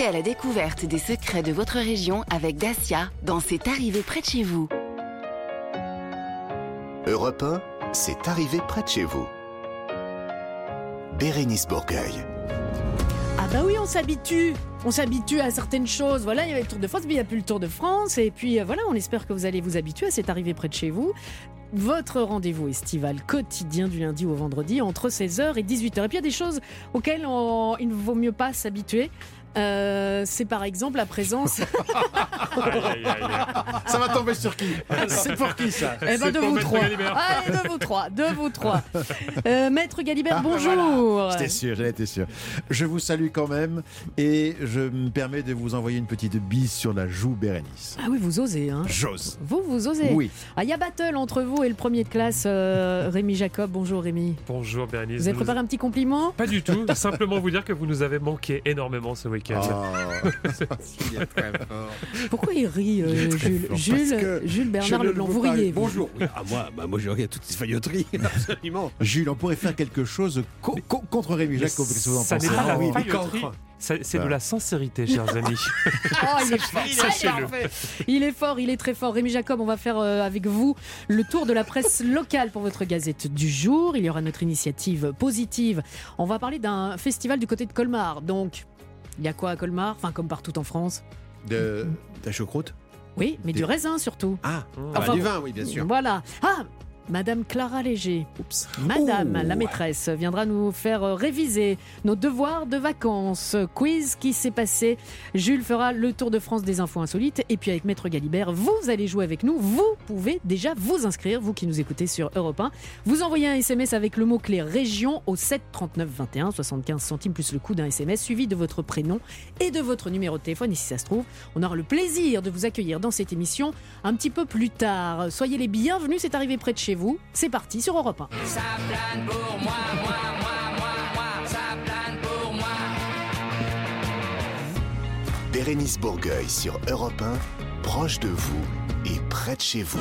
Partez à la découverte des secrets de votre région avec Dacia dans C'est arrivé près de chez vous. Europe 1, c'est arrivé près de chez vous. Bérénice Bourgueil. Ah bah oui, on s'habitue. On s'habitue à certaines choses. Voilà, il y avait le Tour de France, mais il n'y a plus le Tour de France. Et puis euh, voilà, on espère que vous allez vous habituer à cette arrivée près de chez vous. Votre rendez-vous estival quotidien du lundi au vendredi entre 16h et 18h. Et puis il y a des choses auxquelles on- il ne vaut mieux pas s'habituer. Euh, c'est par exemple la présence. Ça va tomber sur qui? C'est pour qui ça? Eh ben de vous Maître trois. Galibert. Allez, de vous trois, de vous trois. Euh, Maître Galibert, bonjour. J'étais sûr, j'en étais sûr. Je vous salue quand même et je me permets de vous envoyer une petite bise sur la joue Bérénice. Ah oui, vous osez, hein. J'ose. Vous, vous osez. Oui. Ah, il y a battle entre vous et le premier de classe, euh, Rémi Jacob. Bonjour Rémi. Bonjour Bérénice. Vous avez préparé un petit compliment? Pas du tout, simplement vous dire que vous nous avez manqué énormément ce week-end. Oh, il est très fort. Pourquoi il rit, euh, Il Jules Jules, Bernard Leblanc, vous riez. Bonjour. Oui, Ah, moi, bah, moi je regarde toutes ces failloteries. Absolument. Jules, on pourrait faire quelque chose co- co- contre Rémi Jacob. Qu'est-ce que vous en ça pensez n'est pas Ah la oui, failloterie, cancre. ça- c'est de la sincérité, chers amis. Oh, il est fort, il est Sachez-le. parfait. Il est fort, il est très fort. Rémi Jacob, on va faire euh, avec vous le tour de la presse locale pour votre gazette du jour. Il y aura notre initiative positive. On va parler d'un festival du côté de Colmar. Donc, il y a quoi à Colmar Enfin, comme partout en France. De... Ta choucroute? Oui, mais du raisin surtout. Ah, Mmh. ah bah, du vin, oui, bien sûr. Voilà. Ah Madame Clara Léger, Oups. Madame Oh. la maîtresse, viendra nous faire réviser nos devoirs de vacances. Quiz qui s'est passé. Jules fera le tour de France des infos insolites. Et puis avec Maître Galibert, vous allez jouer avec nous. Vous pouvez déjà vous inscrire, vous qui nous écoutez sur Europe 1. Vous envoyez un SMS avec le mot-clé région au 7 39 21, 75 centimes plus le coût d'un SMS, suivi de votre prénom et de votre numéro de téléphone. Et si ça se trouve, on aura le plaisir de vous accueillir dans cette émission un petit peu plus tard. Soyez les bienvenus, c'est arrivé près de chez vous. C'est parti sur Europe 1. Bérénice Bourgueil sur Europe 1, proche de vous et près de chez vous.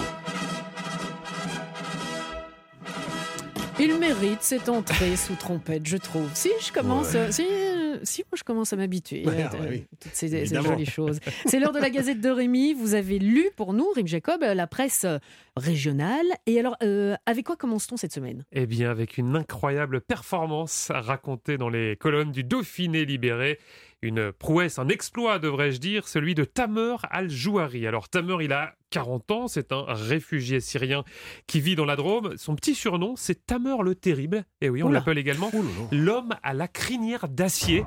Il mérite cette entrée sous trompette, je trouve. Si je commence, Ouais. si, si moi je commence à m'habituer Ouais, à ah ouais, oui. toutes ces, jolies choses. C'est l'heure de la Gazette de Rémi. Vous avez lu pour nous, Rémi Jacob, la presse régionale. Et alors, euh, avec quoi commence-t-on cette semaine? Eh bien, avec une incroyable performance racontée dans les colonnes du Dauphiné libéré. Une prouesse, un exploit, devrais-je dire, celui de Tamer al-Jouari. Alors, Tamer, il a 40 ans, c'est un réfugié syrien qui vit dans la Drôme. Son petit surnom, c'est Tamer le Terrible. Et oui, on l'appelle également l'homme à la crinière d'acier.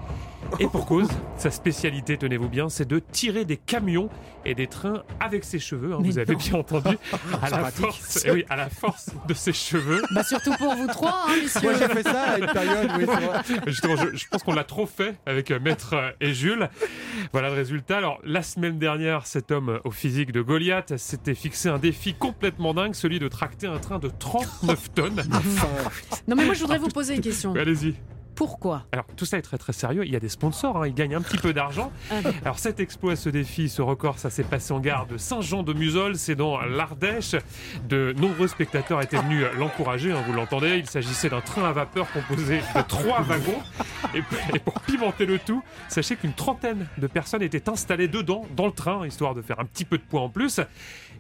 Et pour cause, sa spécialité, tenez-vous bien, c'est de tirer des camions et des trains avec ses cheveux. hein, vous avez bien entendu. À la, force, eh oui, à la force de ses cheveux. Bah surtout pour vous trois, hein, messieurs. Moi j'ai fait ça à une période, oui. Justement, je, je pense qu'on l'a trop fait avec euh, Maître euh, et Jules. Voilà le résultat. Alors, la semaine dernière, cet homme au physique de Goliath s'était fixé un défi complètement dingue, celui de tracter un train de 39 tonnes. Non mais moi je voudrais vous poser une question. Allez-y. Pourquoi Alors, tout ça est très très sérieux. Il y a des sponsors, hein, ils gagnent un petit peu d'argent. Ah, Alors, cet exploit, ce défi, ce record, ça s'est passé en gare de Saint-Jean-de-Museul, c'est dans l'Ardèche. De nombreux spectateurs étaient venus l'encourager, hein, vous l'entendez. Il s'agissait d'un train à vapeur composé de trois wagons. Et, et pour pimenter le tout, sachez qu'une trentaine de personnes étaient installées dedans, dans le train, histoire de faire un petit peu de poids en plus.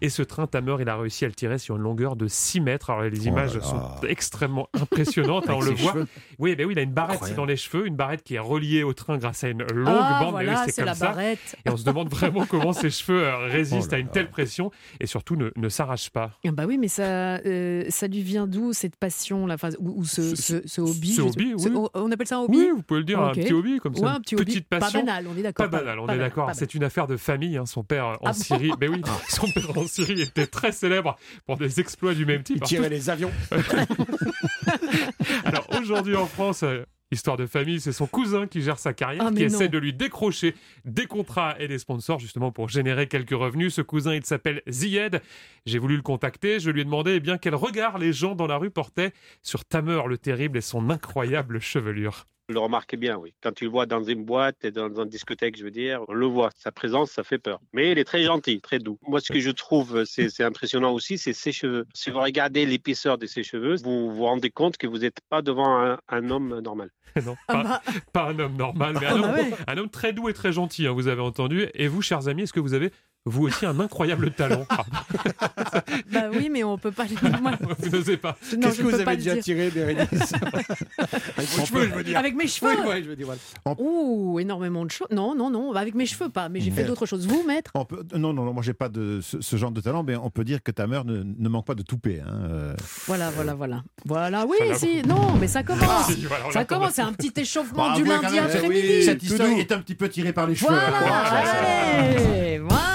Et ce train Tamer, il a réussi à le tirer sur une longueur de 6 mètres. Alors, les images là là. sont extrêmement impressionnantes, hein, on le voit. cheveux. Oui, ben oui, il a une barrette Incroyable. dans les cheveux, une barrette qui est reliée au train grâce à une longue Ah bande. Oui, voilà, c'est la ça. barrette. Et on se demande vraiment comment ses cheveux euh, résistent Oh là à une telle pression et surtout ne, ne s'arrachent pas. Ah Bah oui, mais ça, euh, ça lui vient d'où cette passion là, enfin, ou, ou ce, ce, ce hobby ce hobby, oui. on- On appelle ça un hobby? Oui, vous pouvez le dire, un petit hobby comme ça, Ouais, un petit petite hobby. passion. Pas banal, on est d'accord. Pas banal, on pas est d'accord. C'est une affaire de famille. hein. Son père en Ah bon Syrie, ben oui, son père en Syrie était très célèbre pour des exploits du même type. Il Alors, tirait les avions. Alors aujourd'hui en France, euh, histoire de famille, c'est son cousin qui gère sa carrière, Ah, qui essaie de lui décrocher des contrats et des sponsors justement pour générer quelques revenus. Ce cousin, il s'appelle Zied. J'ai voulu le contacter. Je lui ai demandé eh bien quel regard les gens dans la rue portaient sur Tamer le terrible et son incroyable chevelure. Le remarquez bien, oui. Quand tu le vois dans une boîte et dans une discothèque, je veux dire, on le voit. Sa présence, ça fait peur. Mais il est très gentil, très doux. Moi, ce que je trouve, c'est c'est impressionnant aussi, c'est ses cheveux. Si vous regardez l'épaisseur de ses cheveux, vous vous rendez compte que vous n'êtes pas devant un, un homme normal. non, Ah pas, bah. pas un homme normal, mais un, Ah bah homme, ouais. un homme très doux et très gentil, hein, vous avez entendu. Et vous, chers amis, est-ce que vous avez, vous aussi, un incroyable talent Ah, Bah oui, mais on peut pas moi, Vous n'osez pas. Qu'est-ce je que vous pas avez déjà tiré, Bérénice Avec vos cheveux, je veux dire. Avec mes cheveux Oui, ouais, je veux dire, voilà. Ouh, énormément de choses. Non, non, non, avec mes cheveux pas, mais j'ai fait d'autres choses. Vous, maître On peut- non, non, non, moi j'ai pas de ce, ce genre de talent, mais on peut dire que ta mère ne, ne manque pas de toupet. Hein. euh. Voilà, voilà, voilà. Voilà, oui, Voilà. si, non, mais ça commence. Voilà, on Ça commence, c'est un petit échauffement Bah, du lundi après-midi. Cette tout histoire est un petit peu tirée par les cheveux. Voilà, allez, voilà,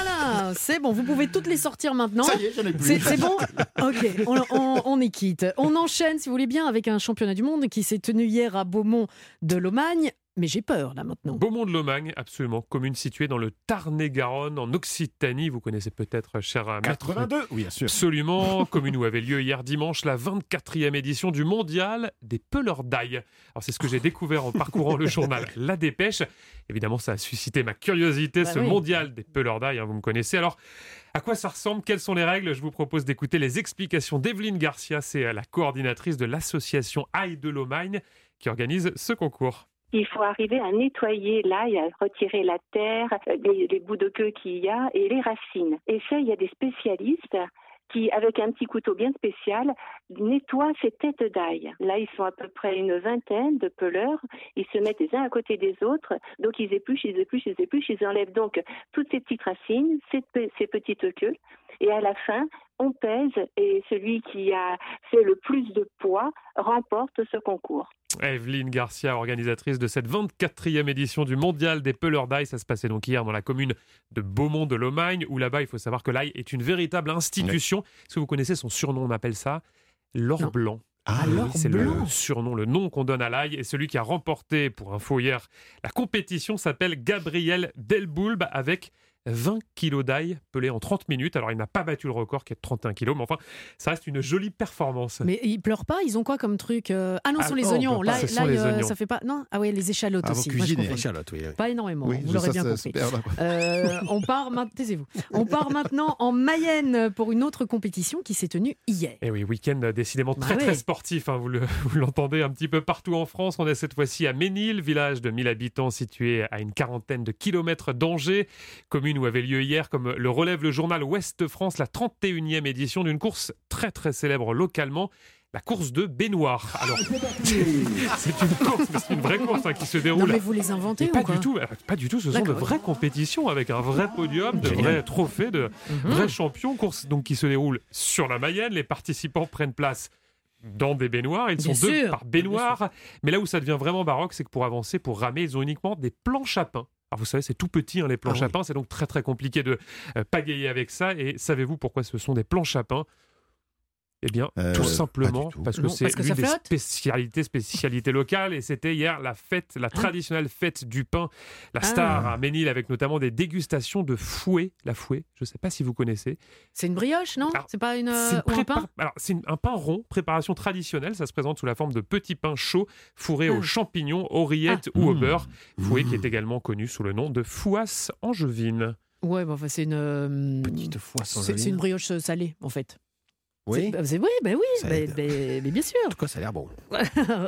c'est bon, vous pouvez toutes les sortir maintenant. Ça y est, j'en ai plus. C'est c'est bon Ok, on, on- on est quitte. On enchaîne, si vous voulez bien, avec un championnat du monde qui s'est tenu hier à Beaumont de Lomagne. Mais j'ai peur, là, maintenant. Beaumont de Lomagne, absolument, commune située dans le Tarn-et-Garonne, en Occitanie. Vous connaissez peut-être, cher maître. 82, oui, bien sûr. Absolument, commune où avait lieu hier dimanche la 24e édition du mondial des peleurs d'ail. Alors c'est ce que j'ai découvert en parcourant le journal La Dépêche. Évidemment, ça a suscité ma curiosité, Bah ce oui. mondial des peleurs d'ail, hein, vous me connaissez. Alors, à quoi ça ressemble? Quelles sont les règles? Je vous propose d'écouter les explications d'Evelyne Garcia, c'est euh, la coordinatrice de l'association Ail de Lomagne qui organise ce concours. Il faut arriver à nettoyer l'ail, à retirer la terre, euh, les, bouts de queue qu'il y a et les racines. Et ça, il y a des spécialistes qui, avec un petit couteau bien spécial, nettoient ces têtes d'ail. Là, ils sont à peu près une vingtaine de peleurs. Ils se mettent les uns à côté des autres. Donc, ils épluchent, ils épluchent, ils épluchent. Ils enlèvent donc toutes ces petites racines, ces, ces petites queues. Et à la fin, on pèse et celui qui a fait le plus de poids remporte ce concours. Evelyne Garcia, organisatrice de cette 24e édition du Mondial des peleurs d'ail. Ça se passait donc hier dans la commune de Beaumont de Lomagne, où là-bas, il faut savoir que l'ail est une véritable institution. Est-ce que vous connaissez son surnom? On appelle ça l'or Non. blanc. Ah, Oui, l'or c'est le blanc. surnom, le nom qu'on donne à l'ail. Et celui qui a remporté, pour info hier, la compétition s'appelle Gabriel Delboulbe avec 20 kilos d'ail pelé en 30 minutes. Alors, il n'a pas battu le record qui est de 31 kilos, mais enfin, ça reste une jolie performance. Mais ils pleurent pas, ils ont quoi comme truc euh, Ah non, ce Ah sont les non, on oignons. Là, là, les euh, oignons. ça fait pas. Non, ah ouais, les échalotes Ah, vous aussi. Moi, je cuisinez. confonds. Échalote, oui. oui. Pas énormément, Oui, vous l'aurez bien compris. Euh, on part, ma- taisez-vous. On part maintenant en Mayenne pour une autre compétition qui s'est tenue hier. Et Eh oui, week-end décidément Bah très ouais. très sportif. hein, vous le- vous l'entendez un petit peu partout en France. On est cette fois-ci à Ménil, village de 1000 habitants situé à une quarantaine de kilomètres d'Angers, commune où avait lieu hier, comme le relève le journal Ouest France, la 31e édition d'une course très très célèbre localement. La course de baignoire. Alors, c'est une course, mais c'est une vraie course hein, qui se Non, déroule. mais vous les inventez ou pas quoi du tout, euh, pas du tout. Ce sont de vraies compétitions avec un vrai podium, de vrais trophées, de Mhm. vrais champions. Course donc qui se déroule sur la Mayenne. Les participants prennent place dans des baignoires. Ils Bien sont deux par baignoire. Mais là où ça devient vraiment baroque, c'est que pour avancer, pour ramer, ils ont uniquement des planches à pain. Alors vous savez, c'est tout petit hein, les planches Ah à pain, c'est donc très très compliqué de euh, pagayer avec ça. Et savez-vous pourquoi ce sont des planches à pain? Eh bien, Euh, tout simplement tout. parce que c'est ça des flotte spécialités, spécialités locales. Et c'était hier la fête, la traditionnelle fête du pain, la star Ah. à Ménil, avec notamment des dégustations de fouet. La fouet, je ne sais pas si vous connaissez. C'est une brioche, non C'est pas une, C'est euh, un pain Alors, c'est une- un pain rond, préparation traditionnelle. Ça se présente sous la forme de petits pains chauds fourrés Ah. aux champignons, aux rillettes ou au Mmh. beurre. Fouet qui Mmh. est également connu sous le nom de fouasse angevine. Ouais, bah, enfin, c'est une. euh, Petite fois sans c'est c'est une brioche salée, en fait. Oui. C'est- c'est- oui, bah oui, bah- aide. bah- mais bien sûr. En tout cas, ça a l'air bon.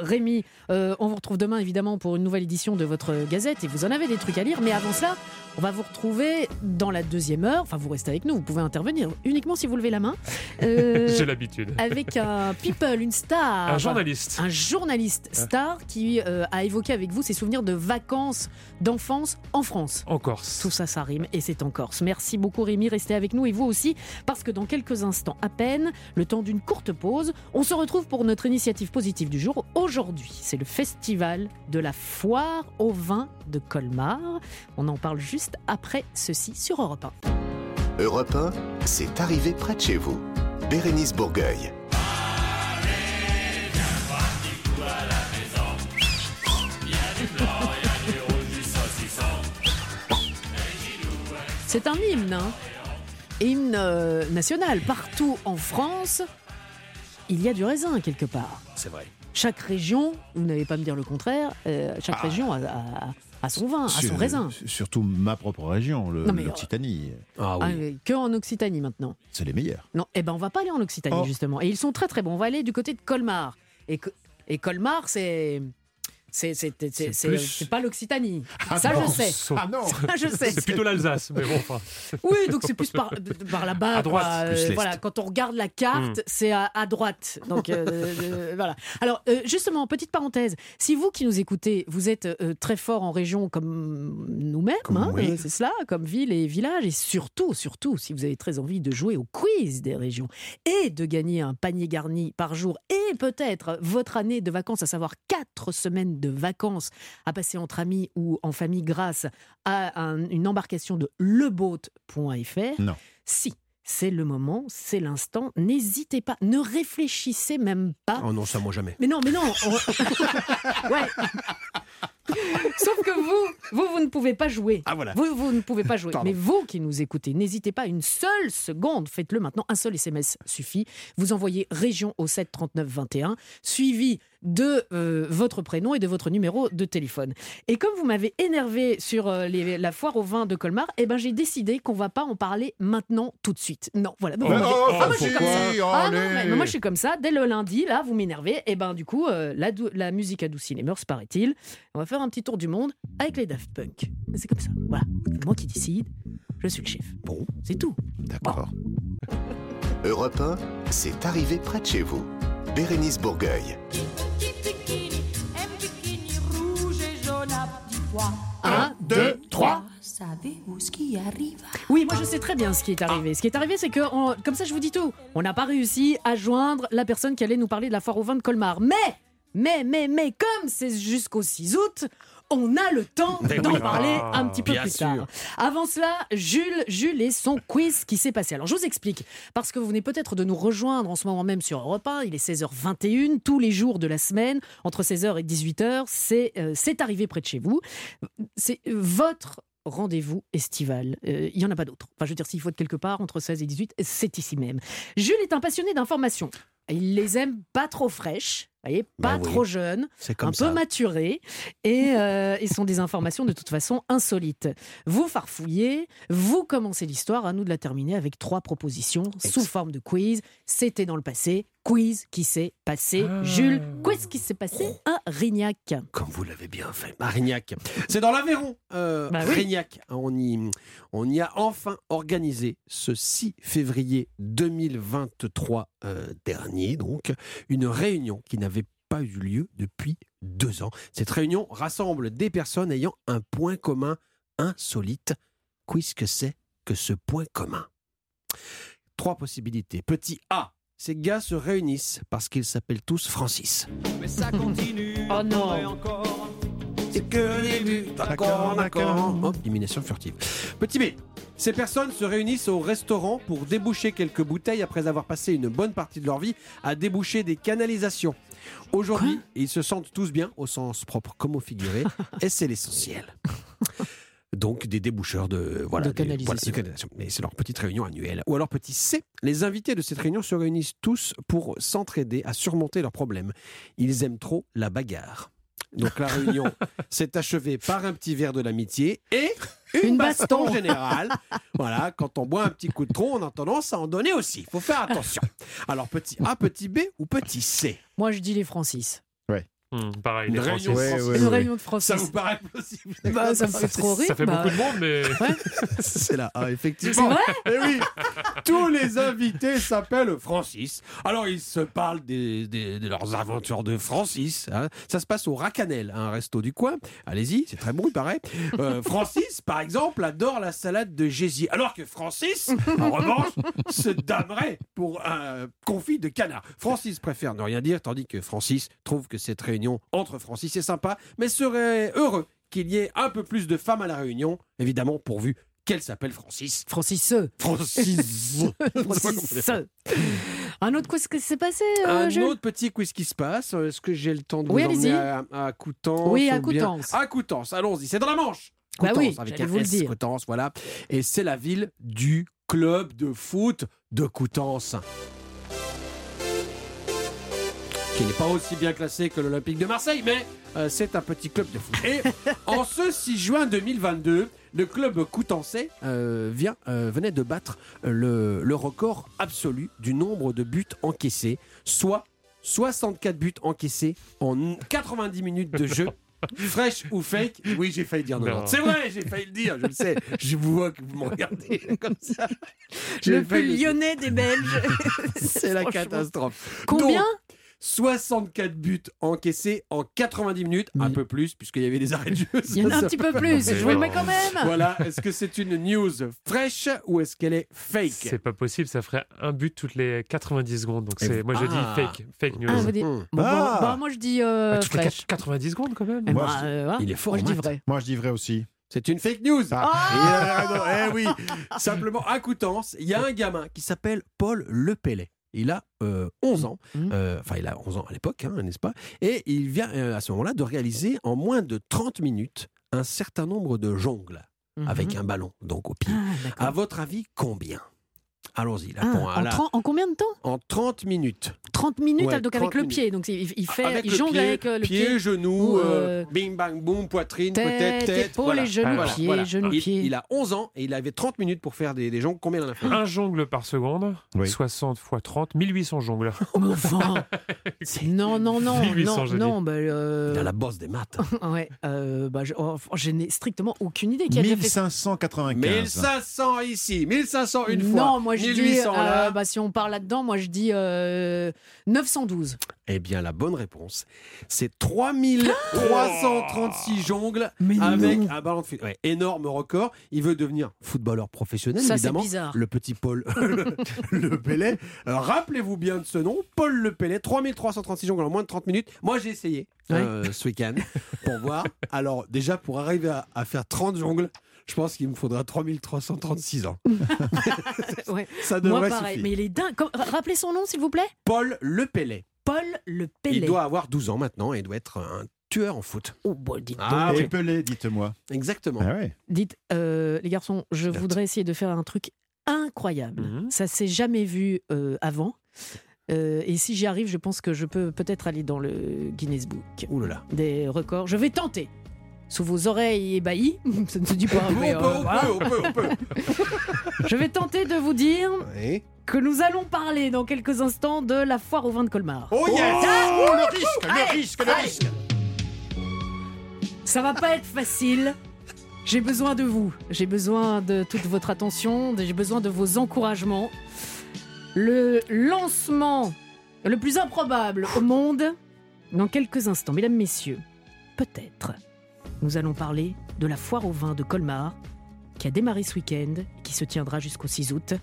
Rémi, euh, on vous retrouve demain évidemment pour une nouvelle édition de votre gazette et vous en avez des trucs à lire. Mais avant cela, on va vous retrouver dans la deuxième heure. Enfin, vous restez avec nous, vous pouvez intervenir uniquement si vous levez la main. Euh, J'ai l'habitude. avec un people, une star. Un journaliste. Un journaliste star qui euh, a évoqué avec vous ses souvenirs de vacances d'enfance en France. En Corse. Tout ça, ça rime et c'est en Corse. Merci beaucoup Rémi, restez avec nous et vous aussi, parce que dans quelques instants à peine, le temps d'une courte pause, on se retrouve pour notre initiative positive du jour. Aujourd'hui, c'est le festival de la foire au vin de Colmar. On en parle juste après ceci sur Europe 1. Europe 1, c'est arrivé près de chez vous. Bérénice Bourgueil. C'est un hymne, hein. Hymne euh, national. Partout en France, il y a du raisin quelque part. C'est vrai. chaque région, vous n'allez pas me dire le contraire, euh, chaque Ah. région a, a- a son vin, a Sur- son raisin. Surtout ma propre région, mais- l'Occitanie. Ah Ah, oui. mais que en Occitanie maintenant. C'est les meilleurs. Non, eh ben on va pas aller en Occitanie Oh. justement. Et ils sont très très bons. On va aller du côté de Colmar. Et, Co- et Colmar, c'est c'est pas l'Occitanie. Ah Ça non. je sais. Ah non Ça je sais. C'est plutôt l'Alsace, mais bon, enfin. Oui, donc c'est plus par, par là-bas. À droite, Euh, voilà, quand on regarde la carte, c'est à, à droite. Donc euh, euh, voilà. Alors euh, justement, petite parenthèse, si vous qui nous écoutez, vous êtes euh, très fort en région comme nous-mêmes, hein, oui. euh, c'est cela, comme ville et village, et surtout, surtout, si vous avez très envie de jouer au quiz des régions et de gagner un panier garni par jour et peut-être votre année de vacances, à savoir quatre semaines de vacances à passer entre amis ou en famille grâce à un- une embarcation de leboat.fr. Non. Si, c'est le moment, c'est l'instant, n'hésitez pas, ne réfléchissez même pas. Oh non, ça moi jamais. Mais non, mais non. on- ouais. Sauf que vous, vous, vous ne pouvez pas jouer. Ah voilà. Vous, vous ne pouvez pas jouer. Pardon. Mais vous qui nous écoutez, n'hésitez pas une seule seconde. Faites-le maintenant. Un seul SMS suffit. Vous envoyez région au 7 39 21, suivi de euh, votre prénom et de votre numéro de téléphone. Et comme vous m'avez énervé sur euh, les- la foire au vin de Colmar, eh ben j'ai décidé qu'on va pas en parler maintenant tout de suite. Non, voilà. Non, Oh, moi, oh, ah, moi, je suis comme ça. Ah non, mais, mais moi je suis comme ça. Dès le lundi, là, vous m'énervez. Et ben du coup, euh, la, la musique adoucit les mœurs, paraît-il. On va faire un petit tour du monde avec les Daft Punk. C'est comme ça. Voilà. C'est moi qui décide. Je suis le chef. Bon, c'est tout. D'accord. Europe 1, c'est arrivé près de chez vous. Bérénice Bourgueil. 1, 2, 3. Oui, moi je sais très bien ce qui est arrivé. Ce qui est arrivé, c'est que, comme ça, je vous dis tout. On n'a pas réussi à joindre la personne qui allait nous parler de la foire au vin de Colmar. Mais, mais, mais, mais, comme c'est jusqu'au 6 août, on a le temps Mais d'en oui. parler Ah, un petit peu bien plus sûr. tard. Avant cela, Jules, Jules et son quiz qui s'est passé. Alors je vous explique, parce que vous venez peut-être de nous rejoindre en ce moment même sur Europe 1, il est 16h21, tous les jours de la semaine, entre 16h et 18h, c'est euh, c'est arrivé près de chez vous. C'est euh, votre rendez-vous estival. Euh, Il y en a pas d'autre. Enfin, je veux dire, s'il faut être quelque part entre 16 et 18, c'est ici même. Jules est un passionné d'informations. Il les aime pas trop fraîches, voyez, pas Bah oui. trop jeunes, comme un ça. peu maturées, et euh, ils sont des informations de toute façon insolites. Vous farfouillez, vous commencez l'histoire, à nous de la terminer avec trois propositions sous forme de quiz. C'était dans le passé, quiz qui s'est passé. Ah. Jules, quiz qui s'est passé à Rignac. Comme vous l'avez bien fait. Marignac. C'est dans l'Aveyron. Euh, Bah oui. Rignac. On y, on y a enfin organisé ce 6 février 2023 euh, dernier, donc, une réunion qui n'avait pas eu lieu depuis deux ans. Cette réunion rassemble des personnes ayant un point commun insolite. Qu'est-ce que c'est que ce point commun? Trois possibilités. Petit A. Ces gars se réunissent parce qu'ils s'appellent tous Francis. Mais ça continue. Oh non. C'est que le début. D'accord, d'accord. Hop, élimination furtive. Petit B. Ces personnes se réunissent au restaurant pour déboucher quelques bouteilles après avoir passé une bonne partie de leur vie à déboucher des canalisations. Aujourd'hui, ils se sentent tous bien, au sens propre comme au figuré, et c'est l'essentiel. Donc des déboucheurs de, voilà, De des- canalisation. voilà, de canalisation. Mais c'est leur petite réunion annuelle. Ou alors petit C, les invités de cette réunion se réunissent tous pour s'entraider à surmonter leurs problèmes. Ils aiment trop la bagarre. Donc la réunion s'est achevée par un petit verre de l'amitié et une, Une baston, baston. générale. voilà, quand on boit un petit coup de tronc, on a tendance à en donner aussi. Il faut faire attention. Alors petit A, petit B ou petit C? Moi, je dis les Francis. Hmm, pareil, Une les réunion Français. Ouais, ouais, Une ouais. réunion de Francis. Ça vous paraît possible Bah, ça me fait trop rire. Ça fait bah. beaucoup de monde, mais. C'est là, ah, C'est effectivement. vrai Eh oui, tous les invités s'appellent Francis. Alors ils se parlent des, des- de leurs aventures de Francis. hein. Ça se passe au Racanel, un resto du coin. Allez-y, c'est très bon, il paraît. Euh, Francis, par exemple, adore la salade de gésier, alors que Francis, en revanche, se damerait pour un confit de canard. Francis préfère ne rien dire, tandis que Francis trouve que cette réunion entre Francis est sympa, mais serait heureux qu'il y ait un peu plus de femmes à la réunion, évidemment pourvu qu'elle s'appelle Francis. Francis. Francis. Francis. Un autre quiz qui s'est passé, euh, Un autre petit quiz qui se passe. Est-ce que j'ai le temps de Oui, vous emmener allez-y. à, à Coutances Oui, à bien- Coutances. À Coutances, allons-y. C'est dans la Manche. Bah Coutances, oui, avec un vous le dire. Coutances, voilà. Et c'est la ville du club de foot de Coutances. Qui n'est pas aussi bien classé que l'Olympique de Marseille, mais euh, c'est un petit club de foot. Et en ce 6 juin 2022, le club coutançais euh, vient, euh, venait de battre le, le record absolu du nombre de buts encaissés, soit 64 buts encaissés en 90 minutes de jeu. Fraîche ou fake? Oui, j'ai failli dire non. Non. C'est vrai, j'ai failli le dire, je le sais. Je vous vois que vous me regardez comme ça. Le plus lyonnais des Belges. C'est la catastrophe. Combien Donc, 64 buts encaissés en 90 minutes, un peu plus, puisqu'il y avait des arrêts de jeu. Il y en a un petit peu plus, je vous le mets quand même. Voilà, est-ce que c'est une news fraîche ou est-ce qu'elle est fake C'est pas possible, ça ferait un but toutes les 90 secondes. Donc c'est, moi je dis ah. fake, fake news. Ah, vous dites- Hum. Bon, bon, Ah. moi je dis euh, toutes les fraîche. 90 secondes quand même. Eh Moi, ben, euh, voilà. Il est fort Moi je dis vrai. Moi, je dis vrai aussi. C'est une fake news. Ah. Eh oui. Simplement, à Coutances, il y a un gamin qui s'appelle Paul Lepellet. Il a euh, 11 ans, Mhm. Euh, enfin il a 11 ans à l'époque, hein, n'est-ce pas? Et il vient euh, à ce moment-là de réaliser en moins de 30 minutes un certain nombre de jongles Mhm. avec un ballon, donc au pied. Ah. À votre avis, combien? Allons-y, là, Ah, pour- en, là, en combien de temps? En 30 minutes. 30 minutes, Ouais, donc avec 30 le minutes. pied. Donc il, il fait, avec il le jongle pied, avec euh, le pied, pied. genou, ou, euh, euh, bing bang boum, poitrine, tête, tête. épaule voilà. et genoux, Voilà, pied, voilà. genoux, il, pied. il a 11 ans et il avait 30 minutes pour faire des, des jongles. Combien il en a fait? Un jongle par seconde, Oui. 60 x 30, 1800 jongles. Oh, enfin Non, non, non, 1800, non, j'ai non, bah, euh, Il a la bosse des maths. ouais, euh, bah, je, oh, je n'ai strictement aucune idée qui a déjà fait ça. 1595. 1500 ici, 1500 une fois. Non, moi je dis, 1800 là. euh, bah, si on parle là-dedans, moi je dis euh, 912. Eh bien, la bonne réponse, c'est 3336 jongles Mais avec non. un ballon de foot. Ouais, énorme record. Il veut devenir footballeur professionnel, Ça, c'est évidemment. bizarre. Le petit Paul le, le Pellet. Alors, Rappelez-vous bien de ce nom, Paul Le Pellet. 3336 jongles en moins de 30 minutes. Moi, j'ai essayé euh, ce week-end pour voir. Alors, déjà, pour arriver à, à faire 30 jongles, je pense qu'il me faudra 3336 ans. Ouais. Ça Moi devrait pareil, suffire. mais il est dingue. Comme- Rappelez son nom s'il vous plaît Paul Le Pellet. Paul Le Il Pellet. doit avoir 12 ans maintenant et il doit être un tueur en foot. Oh, bah, dites Ah donc. oui. Et Pelé, dites-moi. Exactement. Ah ouais. Dites, euh, les garçons, je voudrais essayer de faire un truc incroyable. Mhm. Ça s'est jamais vu euh, avant. Euh, et si j'y arrive, je pense que je peux peut-être aller dans le Guinness Book Ouh là là. des records. Je vais tenter. Sous vos oreilles ébahies, ça ne se dit pas. On mais, peut, euh, on voilà. peut, on peut, on peut. Je vais tenter de vous dire Oui. que nous allons parler dans quelques instants de la foire au vin de Colmar. Oh yes Oh, le risque, le risque, le risque. Ça va pas être facile. J'ai besoin de vous. J'ai besoin de toute votre attention. J'ai besoin de vos encouragements. Le lancement le plus improbable au monde dans quelques instants. Mesdames, messieurs, peut-être nous allons parler de la foire au vin de Colmar qui a démarré ce week-end et qui se tiendra jusqu'au 6 août.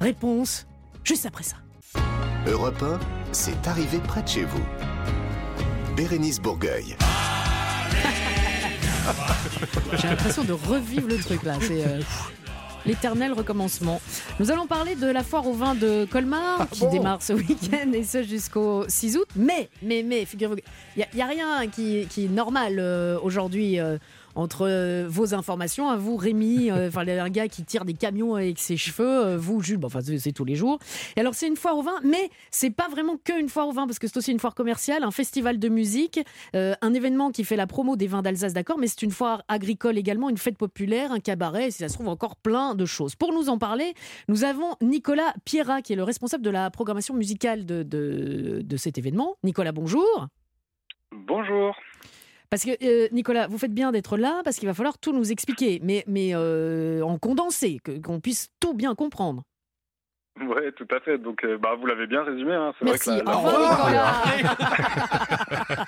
Réponse juste après ça. Europe 1, c'est arrivé près de chez vous. Bérénice Bourgueil. J'ai l'impression de revivre le truc là. C'est euh, l'éternel recommencement. Nous allons parler de la foire au vin de Colmar qui bon démarre ce week-end et ce jusqu'au 6 août. Mais, mais, mais, figurez-vous, il n'y a, rien qui, qui est normal euh, aujourd'hui. euh, entre euh, vos informations, à vous Rémi, euh, enfin un gars qui tire des camions avec ses cheveux, euh, vous Jules, bon, enfin c'est c'est tous les jours. Et alors c'est une foire au vin, mais c'est pas vraiment que une foire au vin parce que c'est aussi une foire commerciale, un festival de musique, euh, un événement qui fait la promo des vins d'Alsace, d'accord, mais c'est une foire agricole également, une fête populaire, un cabaret, et si ça se trouve encore plein de choses. Pour nous en parler, nous avons Nicolas Pierrat qui est le responsable de la programmation musicale de, de, de cet événement. Nicolas, bonjour. Bonjour. Parce que euh, Nicolas, vous faites bien d'être là parce qu'il va falloir tout nous expliquer, mais, mais euh, en condensé, qu'on puisse tout bien comprendre. Oui, tout à fait. Donc, euh, bah, vous l'avez bien résumé. Hein. C'est Merci. Vrai que la- Au la- revoir, Nicolas.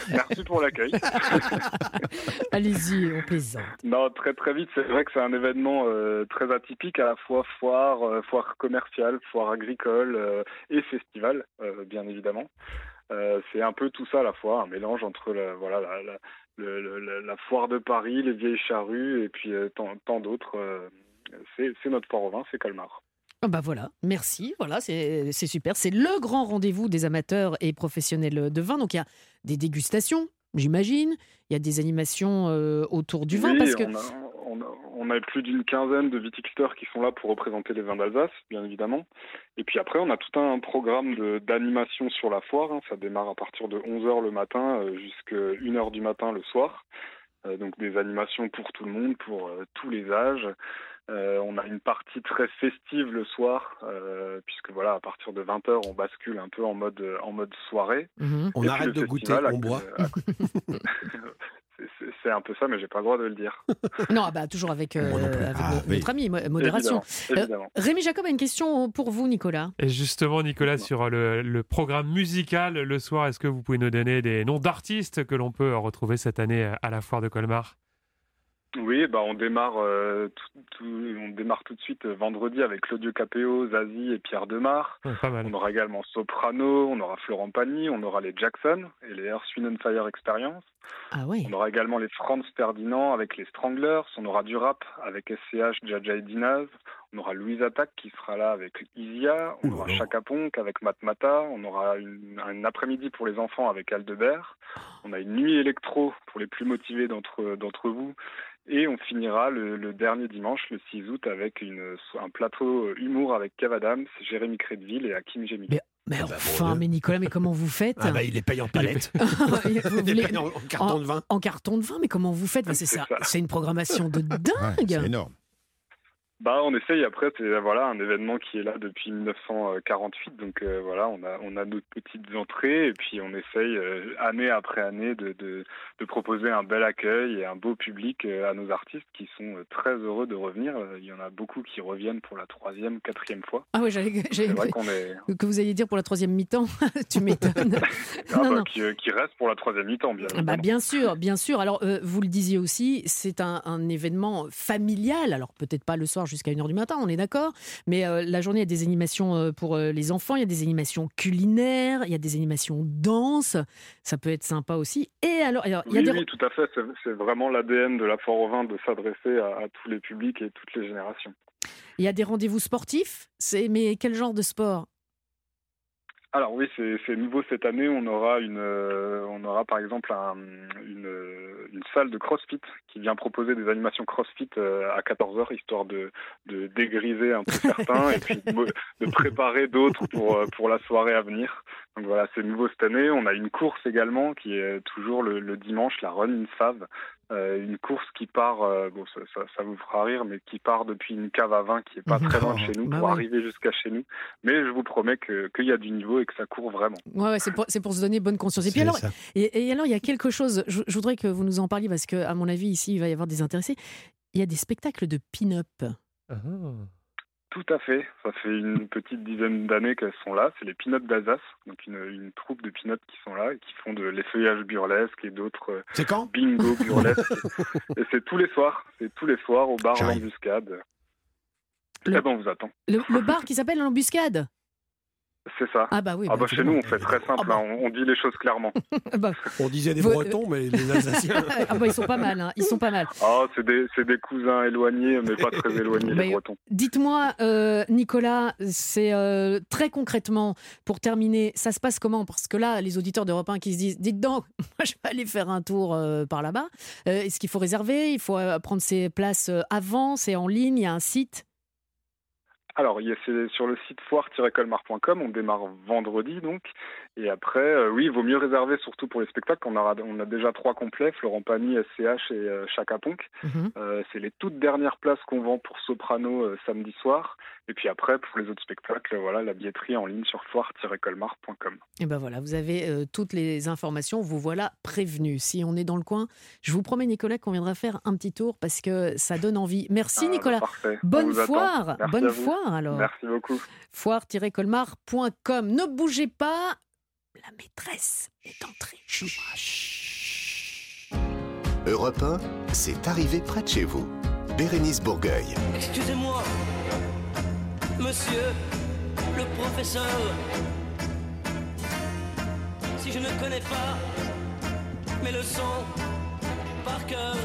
Merci pour l'accueil. Allez-y, on plaisante. non, très très vite, c'est vrai que c'est un événement euh, très atypique, à la fois foire, euh, foire commerciale, foire agricole et festival, bien évidemment. Euh, c'est un peu tout ça à la fois, un mélange entre la, voilà, la, la, le- le- la- la foire de Paris, les vieilles charrues et puis euh, tant, tant d'autres. euh, c'est notre foire au vin, c'est Colmar. Ah bah voilà, merci. Voilà, c'est super. C'est le grand rendez-vous des amateurs et professionnels de vin. Donc il y a des dégustations, j'imagine. Il y a des animations autour du vin Oui, parce que on, a, on, a, On a plus d'une quinzaine de viticulteurs qui sont là pour représenter les vins d'Alsace, bien évidemment. Et puis après, on a tout un programme d'animation sur la foire. hein. Ça démarre à partir de 11h le matin euh, jusqu'à 1h du matin le soir. Euh, donc des animations pour tout le monde, pour euh, tous les âges. Euh, on a une partie très festive le soir, euh, puisque voilà, à partir de 20h, on bascule un peu en mode, en mode soirée. Mhm. On arrête de goûter, on boit. C'est- un peu ça, mais j'ai pas le droit de le dire. Non, ah bah, toujours avec, euh, avec Ah, oui. notre ami, mo- modération. Évidemment, évidemment. Rémi Jacob a une question pour vous, Nicolas. Et justement, Nicolas, sur le, le programme musical le soir, est-ce que vous pouvez nous donner des noms d'artistes que l'on peut retrouver cette année à la foire de Colmar? Oui, bah on démarre, euh, tout, tout- on démarre tout de suite euh, vendredi avec Claudio Capéo, Zazie et Pierre Demar. On aura également Soprano, on aura Florent Pagny, on aura les Jackson et les Earth, Wind and Fire Experience. Ah oui. On aura également les Franz Ferdinand avec les Stranglers. On aura du rap avec SCH, Jaja et Dinaz. On aura Louise Attack qui sera là avec Isia. On Ouh aura. Chaka Ponk avec Matmata. On aura une, un après-midi pour les enfants avec Aldebert. On a une nuit électro pour les plus motivés d'entre d'entre vous. Et on finira le, le dernier dimanche, le 6 août, avec une, un plateau humour avec Kev Adams, Jérémy Crédville et Hakim Gémy. Mais, mais Ah bah, enfin, bon, mais Nicolas, mais comment vous faites Ah bah, il les paye en palette. Vous Il les paye en, en carton de vin. En carton de vin, mais comment vous faites Bah, C'est ça, ça. c'est une programmation de Ouais, dingue. c'est énorme. Bah, on essaye. Après, c'est voilà un événement qui est là depuis 1948. Donc euh, voilà, on a on a nos petites entrées et puis on essaye euh, année après année de, de de proposer un bel accueil et un beau public euh, à nos artistes qui sont très heureux de revenir. Il y en a beaucoup qui reviennent pour la troisième, quatrième fois. Ah ouais, j'allais est que vous alliez dire pour la troisième mi-temps. tu m'étonnes. ah, bah. Qui, qui reste pour la troisième mi-temps, bien Ah. Bah bien sûr, bien sûr. Alors, vous le disiez aussi, c'est un, un événement familial. Alors, peut-être pas le soir jusqu'à 1h du matin, on est d'accord. Mais euh, la journée, il y a des animations euh, pour euh, les enfants, il y a des animations culinaires, il y a des animations danse. Ça peut être sympa aussi. Et alors, alors, il y a Oui, des... oui, tout à fait. C'est- vraiment l'ADN de la foire au de s'adresser à, à tous les publics et toutes les générations. Il y a des rendez-vous sportifs. C'est mais quel genre de sport? Alors oui, c'est nouveau cette année. On aura une, euh, on aura par exemple un- une, salle de CrossFit qui vient proposer des animations CrossFit euh, à 14 h histoire de, dégriser un peu certains et puis de, de préparer d'autres pour euh, pour la soirée à venir. Donc voilà, c'est nouveau cette année. On a une course également qui est toujours le, le dimanche, la Run in Fave. Euh, une course qui part, euh, bon, ça, ça, ça vous fera rire, mais qui part depuis une cave à vin qui est pas très loin de chez nous Bah pour ouais. arriver jusqu'à chez nous. Mais je vous promets que qu'il y a du niveau et que ça court vraiment. Ouais, ouais, c'est pour, se donner bonne conscience. Et puis alors, et, et alors, il y a quelque chose. Je, je voudrais que vous nous en parliez parce que, à mon avis, ici, il va y avoir des intéressés. Il y a des spectacles de pin-up. Ah. Tout à fait. Ça fait une petite dizaine d'années qu'elles sont là. C'est les pin-up d'Alsace, donc une, une troupe de pin-up qui sont là et qui font de l'effeuillage burlesque et d'autres euh, C'est quand? bingo burlesques. et c'est tous les soirs. C'est tous les soirs au bar. L'Embuscade. Le- Eh ben, on vous attend. Le, le bar qui s'appelle l'embuscade. C'est ça. Ah bah oui. Ah bah chez nous, on fait très simple. Ah bah. hein. On, dit les choses clairement. Ah bah, On disait des Vous- Bretons, mais les Alsaciens. ah bah, ils sont pas mal. hein, Ils sont pas mal. Ah, c'est des, c'est des cousins éloignés, mais pas très éloignés, les Bretons. Dites-moi, euh, Nicolas, c'est euh, très concrètement, pour terminer, ça se passe comment? Parce que là, les auditeurs d'Europe 1 qui se disent, dites donc, moi je vais aller faire un tour euh, par là-bas. Euh, Est-ce qu'il faut réserver? Il faut euh, prendre ses places avant? C'est en ligne? Il y a un site? Alors, il y a- c'est sur le site foire-colmar.com. On démarre vendredi, donc. Et après, euh, oui, il vaut mieux réserver, surtout pour les spectacles. On, aura, on a déjà trois complets Florent Pagny, SCH et euh, Chaka Ponk. Mhm. Euh, c'est les toutes dernières places qu'on vend pour Soprano euh, samedi soir. Et puis après, pour les autres spectacles, voilà, la billetterie en ligne sur foire-colmar.com. Et ben voilà, vous avez euh, toutes les informations, vous voilà prévenus. Si on est dans le coin, je vous promets, Nicolas, qu'on viendra faire un petit tour parce que ça donne envie. Merci, Ah, Nicolas. bah, Bonne foire, bonne foire alors. Merci beaucoup. Foire-colmar.com. Ne bougez pas, la maîtresse est entrée. Europe 1, c'est arrivé près de chez vous. Bérénice Bourgueil. Excusez-moi, monsieur le professeur. Si je ne connais pas mes leçons par cœur.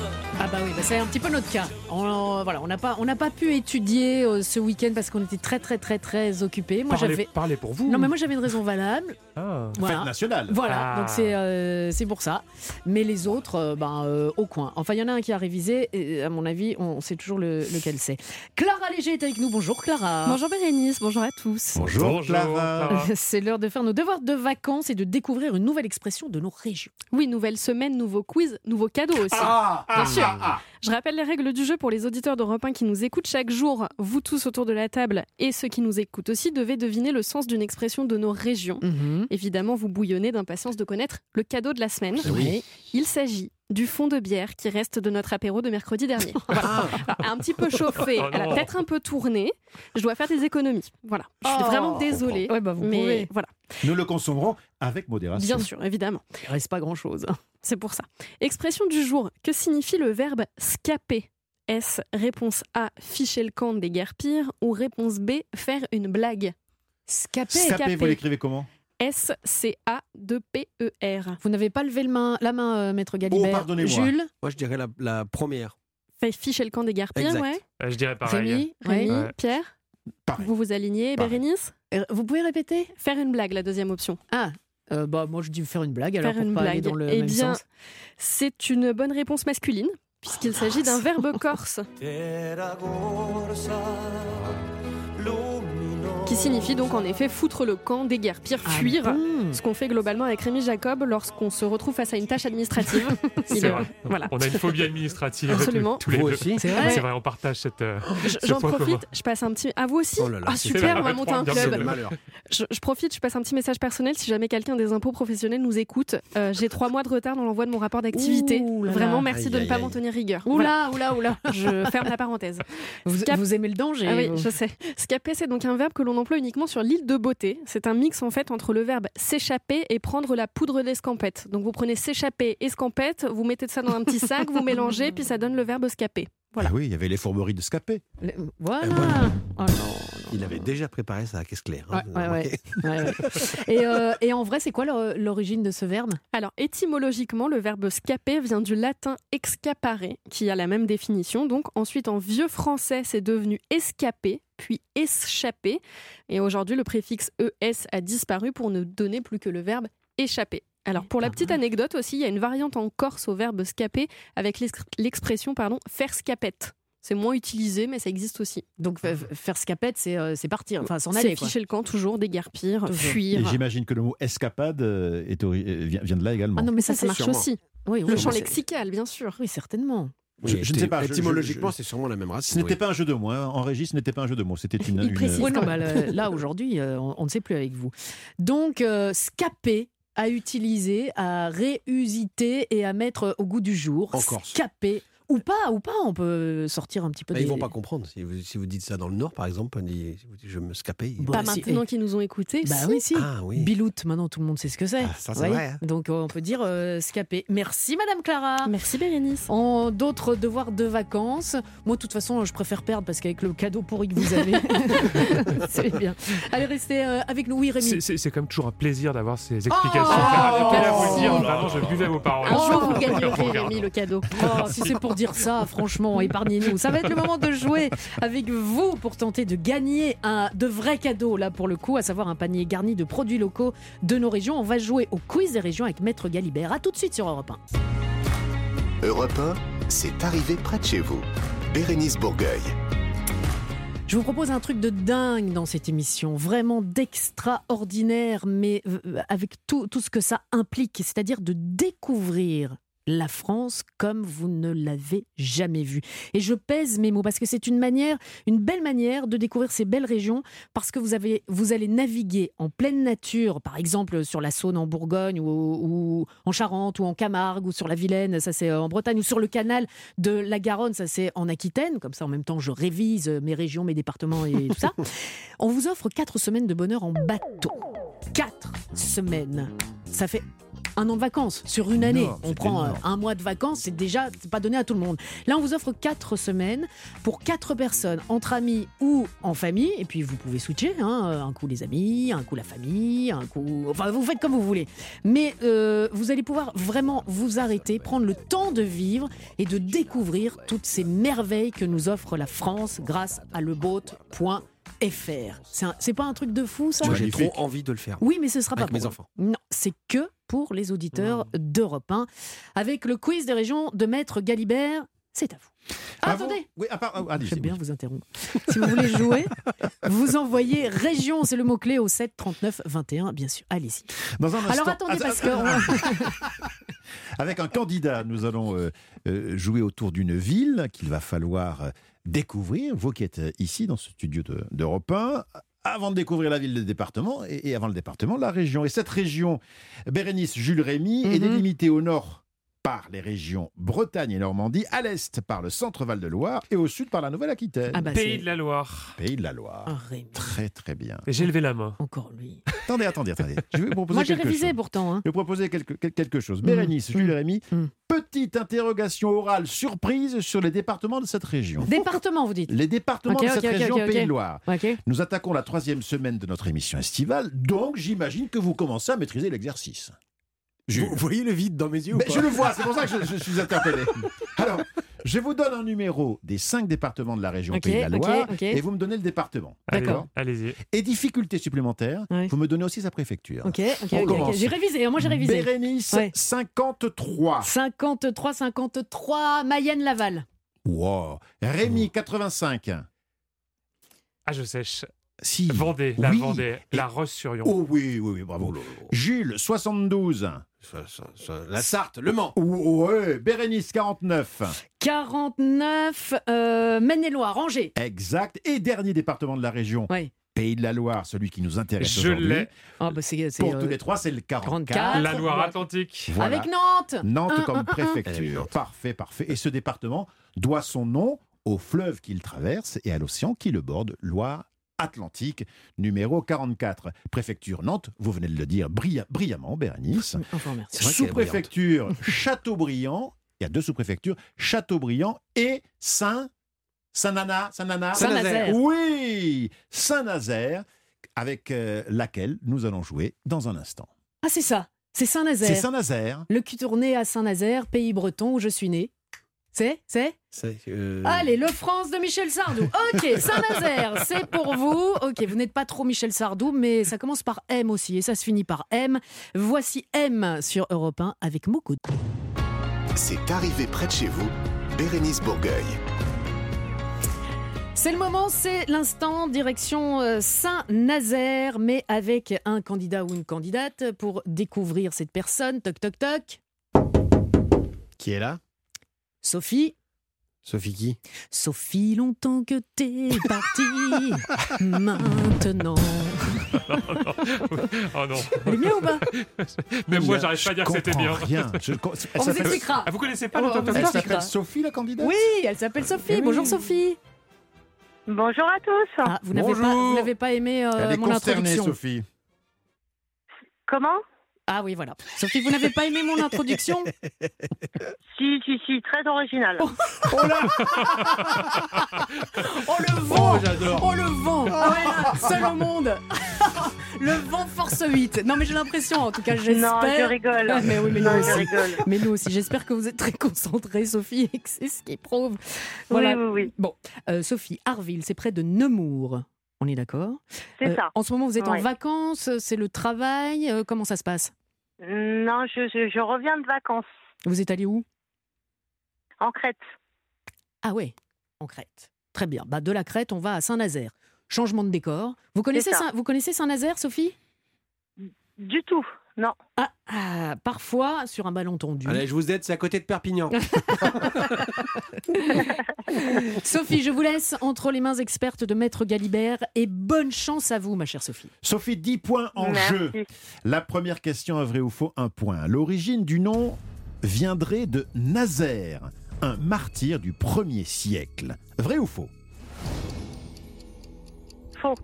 Ah bah oui, bah c'est un petit peu notre cas. On, voilà, on n'a pas, on n'a pas pu étudier euh, ce week-end parce qu'on était très très très très occupés. Moi Parlez, j'avais, parlez pour vous. non mais moi j'avais une raison valable. Ah. Voilà. Fête nationale. Voilà, Ah. donc c'est euh, c'est pour ça. Mais les autres, euh, ben, euh, au coin. Enfin, il y en a un qui a révisé, et à mon avis, on sait toujours le- lequel c'est. Clara Léger est avec nous. Bonjour Clara. Bonjour Bérénice, bonjour à tous. Bonjour, Bonjour, Clara. Clara. C'est l'heure de faire nos devoirs de vacances et de découvrir une nouvelle expression de nos régions. Oui, nouvelle semaine, nouveau quiz, nouveau cadeau aussi. Ah, Bien sûr. Je rappelle les règles du jeu pour les auditeurs d'Europe 1 qui nous écoutent chaque jour. Vous tous autour de la table et ceux qui nous écoutent aussi devez deviner le sens d'une expression de nos régions. Évidemment, vous bouillonnez d'impatience de connaître le cadeau de la semaine. Oui. Il s'agit du fond de bière qui reste de notre apéro de mercredi dernier. Voilà. Alors, un petit peu chauffé, Oh elle a peut-être un peu tourné. Je dois faire des économies. Voilà. Je suis Oh. vraiment désolée. Ouais, bah, vous mais pouvez. voilà. Nous le consommerons avec modération. Bien sûr, évidemment. Il reste pas grand-chose. C'est pour ça. Expression du jour. Que signifie le verbe scaper Est-ce réponse A, ficher le camp des guerres pires ou réponse B, faire une blague? Scapé. Scapé, vous l'écrivez comment? S-C-A-2-P-E-R. Vous n'avez pas levé le main, la main, euh, maître Galibert. Oh, pardonnez-moi. Jules, Moi, je dirais la, la première. Fait ficher le camp des guerres pires, Exact. ouais. Euh, Je dirais pareil. Rémi, Rémi, ouais. Pierre, Pareil. vous vous alignez. Pareil. Bérénice Euh, Vous pouvez répéter? Faire une blague, la deuxième option. Ah, euh, bah moi je dis faire une blague alors Faire pour une pas aller blague. dans le Eh même bien, sens. C'est une bonne réponse masculine, puisqu'il s'agit d'un verbe corse, qui signifie donc en effet foutre le camp pires, Ah fuir. bon Ce qu'on fait globalement avec Rémi Jacob lorsqu'on se retrouve face à une tâche administrative. Il C'est est- vrai. Voilà. On a une phobie administrative. Absolument. Tous les Vous deux. aussi C'est vrai. On partage cette. euh, ce J'en commun. profite, je passe un petit. À vous aussi Oh là là, Ah super, on va monter un club. Je, je profite, je passe un petit message personnel si jamais quelqu'un des impôts professionnels nous écoute. Euh, J'ai trois mois de retard dans l'envoi de mon rapport d'activité. Vraiment, merci Aïe, de ne pas m'en tenir rigueur. Oula, oula, oula. je ferme la parenthèse. Vous, aimez le danger Ah oui, je sais. Scaper, c'est donc un verbe que l'on emploie uniquement sur l'île de Beauté. C'est un mix en fait entre le verbe s'échapper et prendre la poudre d'escampette. Donc vous prenez s'échapper, escampette, vous mettez ça dans un petit sac, vous mélangez, puis ça donne le verbe scaper. Voilà. Ah oui, il y avait les fourberies de Scapé. Le- Voilà. Et voilà. Oh non, non. Il avait déjà préparé sa caisse claire. hein, Ouais, vous ouais, remarquez Ouais, ouais. Et, euh, et en vrai, c'est quoi l'or- l'origine de ce verbe? Alors, étymologiquement, le verbe scaper vient du latin excapare, qui a la même définition. Donc, ensuite, en vieux français, c'est devenu escaper, puis échapper. Et aujourd'hui, le préfixe ES a disparu pour ne donner plus que le verbe échapper. Alors, pour la petite anecdote aussi, il y a une variante en corse au verbe scaper avec l'ex- l'expression pardon, faire scapette. C'est moins utilisé, mais ça existe aussi. Donc fa- faire scapette, c'est euh, c'est partir, enfin s'en C'est aller. quoi. ficher le camp, toujours, pires, Toujours. Et fuir. j'imagine que le mot escapade euh, est euh, vient, de là également. Ah non, mais Ça, ça, ça marche sûrement. aussi. Oui, oui, Le champ c'est- lexical, bien sûr. Oui, certainement. Je- Oui, je ne sais pas, Étymologiquement, je- c'est sûrement la même Ce racine. n'était oui. pas un jeu de mots. hein. En régie, ce n'était pas un jeu de mots. C'était une. Il une- précise. Quand bah, le- là aujourd'hui, euh, on, on ne sait plus avec vous. Donc, euh, scaper à utiliser, à réusiter et à mettre au goût du jour. En Corse. Scaper. Ou pas, ou pas, on peut sortir un petit peu Bah, des... Ils vont pas comprendre. Si vous, si vous dites ça dans le Nord, par exemple, on dit, si vous dites, je me scapais. ils- Bah, Pas si, maintenant et- qu'ils nous ont écoutés. Bah si. oui, si. Ah oui. Bilout, maintenant tout le monde sait ce que c'est. Ah, ça, c'est vrai, hein. Donc on peut dire euh, scaper. Merci Madame Clara. Merci Bérénice. En d'autres devoirs de vacances, moi de toute façon je préfère perdre parce qu'avec le cadeau pourri que vous avez, c'est bien. Allez restez euh, avec nous, oui Rémi. C'est- C'est c'est quand même toujours un plaisir d'avoir ces explications. Oh, Je tenais à vous dire, merci. vraiment, je buvais vos paroles. Un jour, vous Oh. gagnerez. Rémi, le cadeau. Oh, si c'est pour dire ça, franchement, épargnez-nous. Ça va être le moment de jouer avec vous pour tenter de gagner un de vrais cadeaux, là pour le coup, à savoir un panier garni de produits locaux de nos régions. On va jouer au quiz des régions avec Maître Galibert. A tout de suite sur Europe 1. Europe 1, c'est arrivé près de chez vous. Bérénice Bourgueil. Je vous propose un truc de dingue dans cette émission, vraiment d'extraordinaire, mais avec tout, tout ce que ça implique, c'est-à-dire de découvrir la France comme vous ne l'avez jamais vue. Et je pèse mes mots parce que c'est une manière, une belle manière de découvrir ces belles régions parce que vous, avez, vous allez naviguer en pleine nature, par exemple sur la Saône en Bourgogne ou, ou en Charente ou en Camargue ou sur la Vilaine, ça c'est en Bretagne, ou sur le canal de la Garonne, ça c'est en Aquitaine. Comme ça en même temps je révise mes régions, mes départements et tout ça. On vous offre quatre semaines de bonheur en bateau. Quatre semaines. Ça fait un an de vacances sur une année. énorme, on prend euh, énorme. un mois de vacances, c'est déjà pas donné à tout le monde. Là, on vous offre quatre semaines pour quatre personnes, entre amis ou en famille. Et puis, vous pouvez switcher. hein, un coup les amis, un coup la famille, un coup. Enfin, vous faites comme vous voulez. Mais euh, vous allez pouvoir vraiment vous arrêter, prendre le temps de vivre et de découvrir toutes ces merveilles que nous offre la France grâce à. C'est un- C'est pas un truc de fou, ça Moi, j'ai trop envie de le faire. oui, mais ce sera pas pour mes enfants. Non, c'est que pour les auditeurs d'Europe 1. Avec le quiz des régions de Maître Galibert, c'est à vous. Ah, vous attendez Oui, à part- ah, J'aime bien oui. vous interrompre. Si vous voulez jouer, vous envoyez région, c'est le mot-clé au 7 39 21, bien sûr. Allez-y. Dans un instant. Alors attendez, Ah, parce ah, que. Avec un candidat, nous allons euh, euh, jouer autour d'une ville qu'il va falloir euh, découvrir. Vous qui êtes euh, ici dans ce studio de- d'Europe 1, avant de découvrir la ville, le département, et, et avant le département, la région. Et cette région, Bérénice Jules Rémy, est Mhm. délimitée au nord par les régions Bretagne et Normandie, à l'est par le centre Val-de-Loire et au sud par la Nouvelle-Aquitaine. Ah bah, Pays de la Loire. Pays de la Loire. Ah, Rémi, Très très bien. Et J'ai levé la main. encore lui. Attendez, attendez, attendez. Je vais vous proposer Moi, j'ai quelque révisé chose. pourtant. hein. Je vais proposer quelque, quel- quelque chose. Mm. Bérénice, Jules Mm. Rémy, Mm. Petite interrogation orale surprise sur les départements de cette région. Département, vous dites Les départements Ok, de cette région ok, ok. Pays de Loire. Ok. Nous attaquons la troisième semaine de notre émission estivale, donc j'imagine que vous commencez à maîtriser l'exercice. Jules. Vous voyez le vide dans mes yeux ou pas je le vois, c'est pour ça que je, je suis interpellé. Alors, je vous donne un numéro des cinq départements de la région Ok, Pays de la ok, Loire ok. et vous me donnez le département. Allez, D'accord. Allez-y. Et difficulté supplémentaire, Ouais. vous me donnez aussi sa préfecture. Ok, ok, On ok, ok. commence. J'ai révisé, moi j'ai révisé. Bérénice, Ouais. 53. 53, 53, Mayenne-Laval. Wow. Rémi, 85. Ah, je sèche. Si. Vendée, la Oui. Vendée, Et- la Roche-sur-Yon. Oh oui, oui, oui, bravo. Jules, 72. Ça, ça, ça, La Sarthe, Le Mans. Ou- Ouais. Bérénice, 49. 49, euh, Maine-et-Loire, Angers. Exact. Et dernier département de la région. Pays de la Loire, celui qui nous intéresse Je aujourd'hui. l'ai. Ah, bah, Pour euh, tous les trois, c'est le 44. 44. La Loire-Atlantique. Voilà. Avec Nantes. Nantes Un, comme un, un. préfecture. Parfait, parfait. Et ce département doit son nom au fleuve qu'il traverse et à l'océan qui le borde, Loire. Atlantique, numéro 44. Préfecture Nantes, vous venez de le dire brillamment, Bérénice. Enfin. C'est Sous-préfecture Châteaubriand, il y a deux sous-préfectures, Châteaubriand et Saint... Saint-Nana Saint-Nana Saint-Nazaire. Oui Saint-Nazaire, avec euh, laquelle nous allons jouer dans un instant. Ah, c'est ça. C'est C'est Saint-Nazaire. Saint-Nazaire. Le cul tourné à Saint-Nazaire, pays breton où je suis né. C'est C'est C'est, euh, Allez, le France de Michel Sardou. Ok, Saint-Nazaire, c'est pour vous. Ok, vous n'êtes pas trop Michel Sardou, mais ça commence par M aussi et ça se finit par M. Voici M sur Europe 1 avec Moko. C'est arrivé près de chez vous, Bérénice Bourgueil. C'est le moment, c'est l'instant, direction euh, Saint-Nazaire, mais avec un candidat ou une candidate pour découvrir cette personne. Toc, toc, toc. Qui est là? Sophie. Sophie qui? Sophie, longtemps que t'es partie, maintenant. Oh non. Elle est bien ou pas? Même moi, j'arrive pas à dire que c'était bien. Rien. Je- On elle vous s'appelle- expliquera. Ah, vous connaissez pas Oh, vous Toc elle s'appelle Sophie, la candidate? Oui, elle s'appelle Sophie. Eh oui. Bonjour Sophie. Bonjour à tous. Ah, vous n'avez pas, aimé euh, Elle est mon introduction. Sophie. Comment? Ah oui, voilà. Sophie, vous n'avez pas aimé mon introduction Si, si, si, très original. Oh le vent Oh, le vent Ah ouais, là, Seul au monde Le vent force 8 Non mais j'ai l'impression, en tout cas j'espère... Non, je rigole. Mais oui, mais Non, nous je aussi. rigole. Mais nous aussi, j'espère que vous êtes très concentrés, Sophie, et que c'est ce qui prouve. Voilà. Oui, oui, oui. Bon, euh, Sophie, Arville, c'est près de Nemours. On est d'accord C'est Euh, ça. En ce moment, vous êtes en vacances, c'est le travail, euh, comment ça se passe? Non, je, je, je reviens de vacances Vous êtes allé où? En Crète. Ah ouais, en Crète. Très bien. Bah, de la Crète, on va à Saint-Nazaire. Changement de décor. Vous connaissez, ça. Saint- vous connaissez Saint-Nazaire, Sophie? Du tout, non. ah, ah, parfois, sur un ballon tendu. Allez, je vous aide, c'est à côté de Perpignan. Sophie, je vous laisse entre les mains expertes de Maître Galibert et bonne chance à vous, ma chère Sophie. Sophie, 10 points en Merci. jeu. La première question, un vrai ou faux, un point. L'origine du nom viendrait de Nazaire, un martyr du 1er siècle. Vrai ou faux? Faux.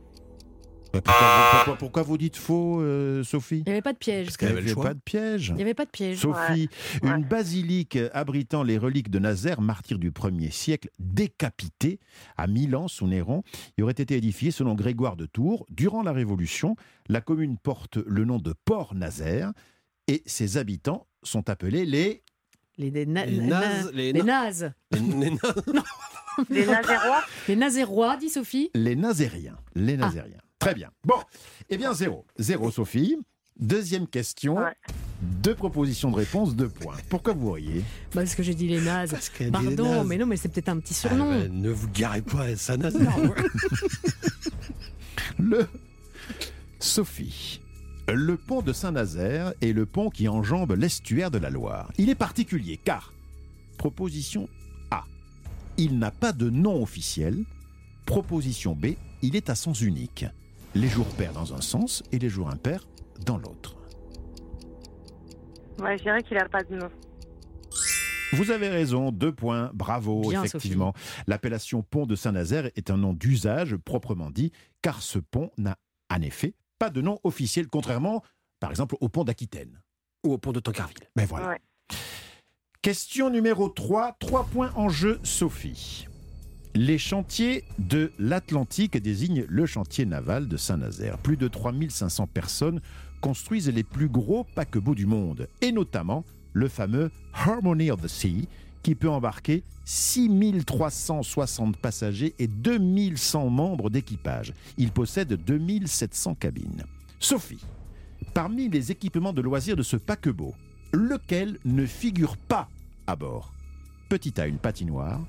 Bah, Pourquoi, pourquoi- pourquoi vous dites faux, euh, Sophie? Il n'y avait pas de piège. Parce qu'il n'y avait pas de piège. Il n'y avait pas de piège. Sophie, une basilique abritant les reliques de Nazaire, martyr du 1er siècle, décapité à Milan sous Néron, y aurait été édifiée selon Grégoire de Tours. Durant la Révolution, la commune porte le nom de Port-Nazaire et ses habitants sont appelés les... Les, les, na- Les na- nazes, les les na- nazes. Les- les nazes. Les Nazérois Les Nazérois, dit Sophie. Les Nazériens. Les Nazériens. Très bien. Bon, eh bien zéro. Zéro, Sophie. Deuxième question. Deux propositions de réponse, deux points. Pourquoi vous riez? Bah, Parce que j'ai dit les nazes. qu'elle les Pardon, nazes. mais non, mais c'est peut-être un petit Ah, surnom. bah, ne vous garez pas à Saint-Nazaire. Le Sophie. Le pont de Saint-Nazaire est le pont qui enjambe l'estuaire de la Loire. Il est particulier car, proposition A, il n'a pas de nom officiel. Proposition B, il est à sens unique. Les jours pairs dans un sens et les jours impairs dans l'autre. Ouais, je dirais qu'il a pas de nom. Vous avez raison, deux points, bravo, Bien, effectivement. L'appellation pont de Saint-Nazaire est un nom d'usage proprement dit, car ce pont n'a en effet pas de nom officiel, contrairement, par exemple, au pont d'Aquitaine. Ou au pont de Tancarville. Ben voilà. Question numéro 3, trois points en jeu, Sophie. Les chantiers de l'Atlantique désignent le chantier naval de Saint-Nazaire. Plus de 3500 personnes construisent les plus gros paquebots du monde, et notamment le fameux Harmony of the Sea, qui peut embarquer 6360 passagers et 2100 membres d'équipage. Il possède 2700 cabines. Sophie, parmi les équipements de loisirs de ce paquebot, lequel ne figure pas à bord? Petit A, une patinoire.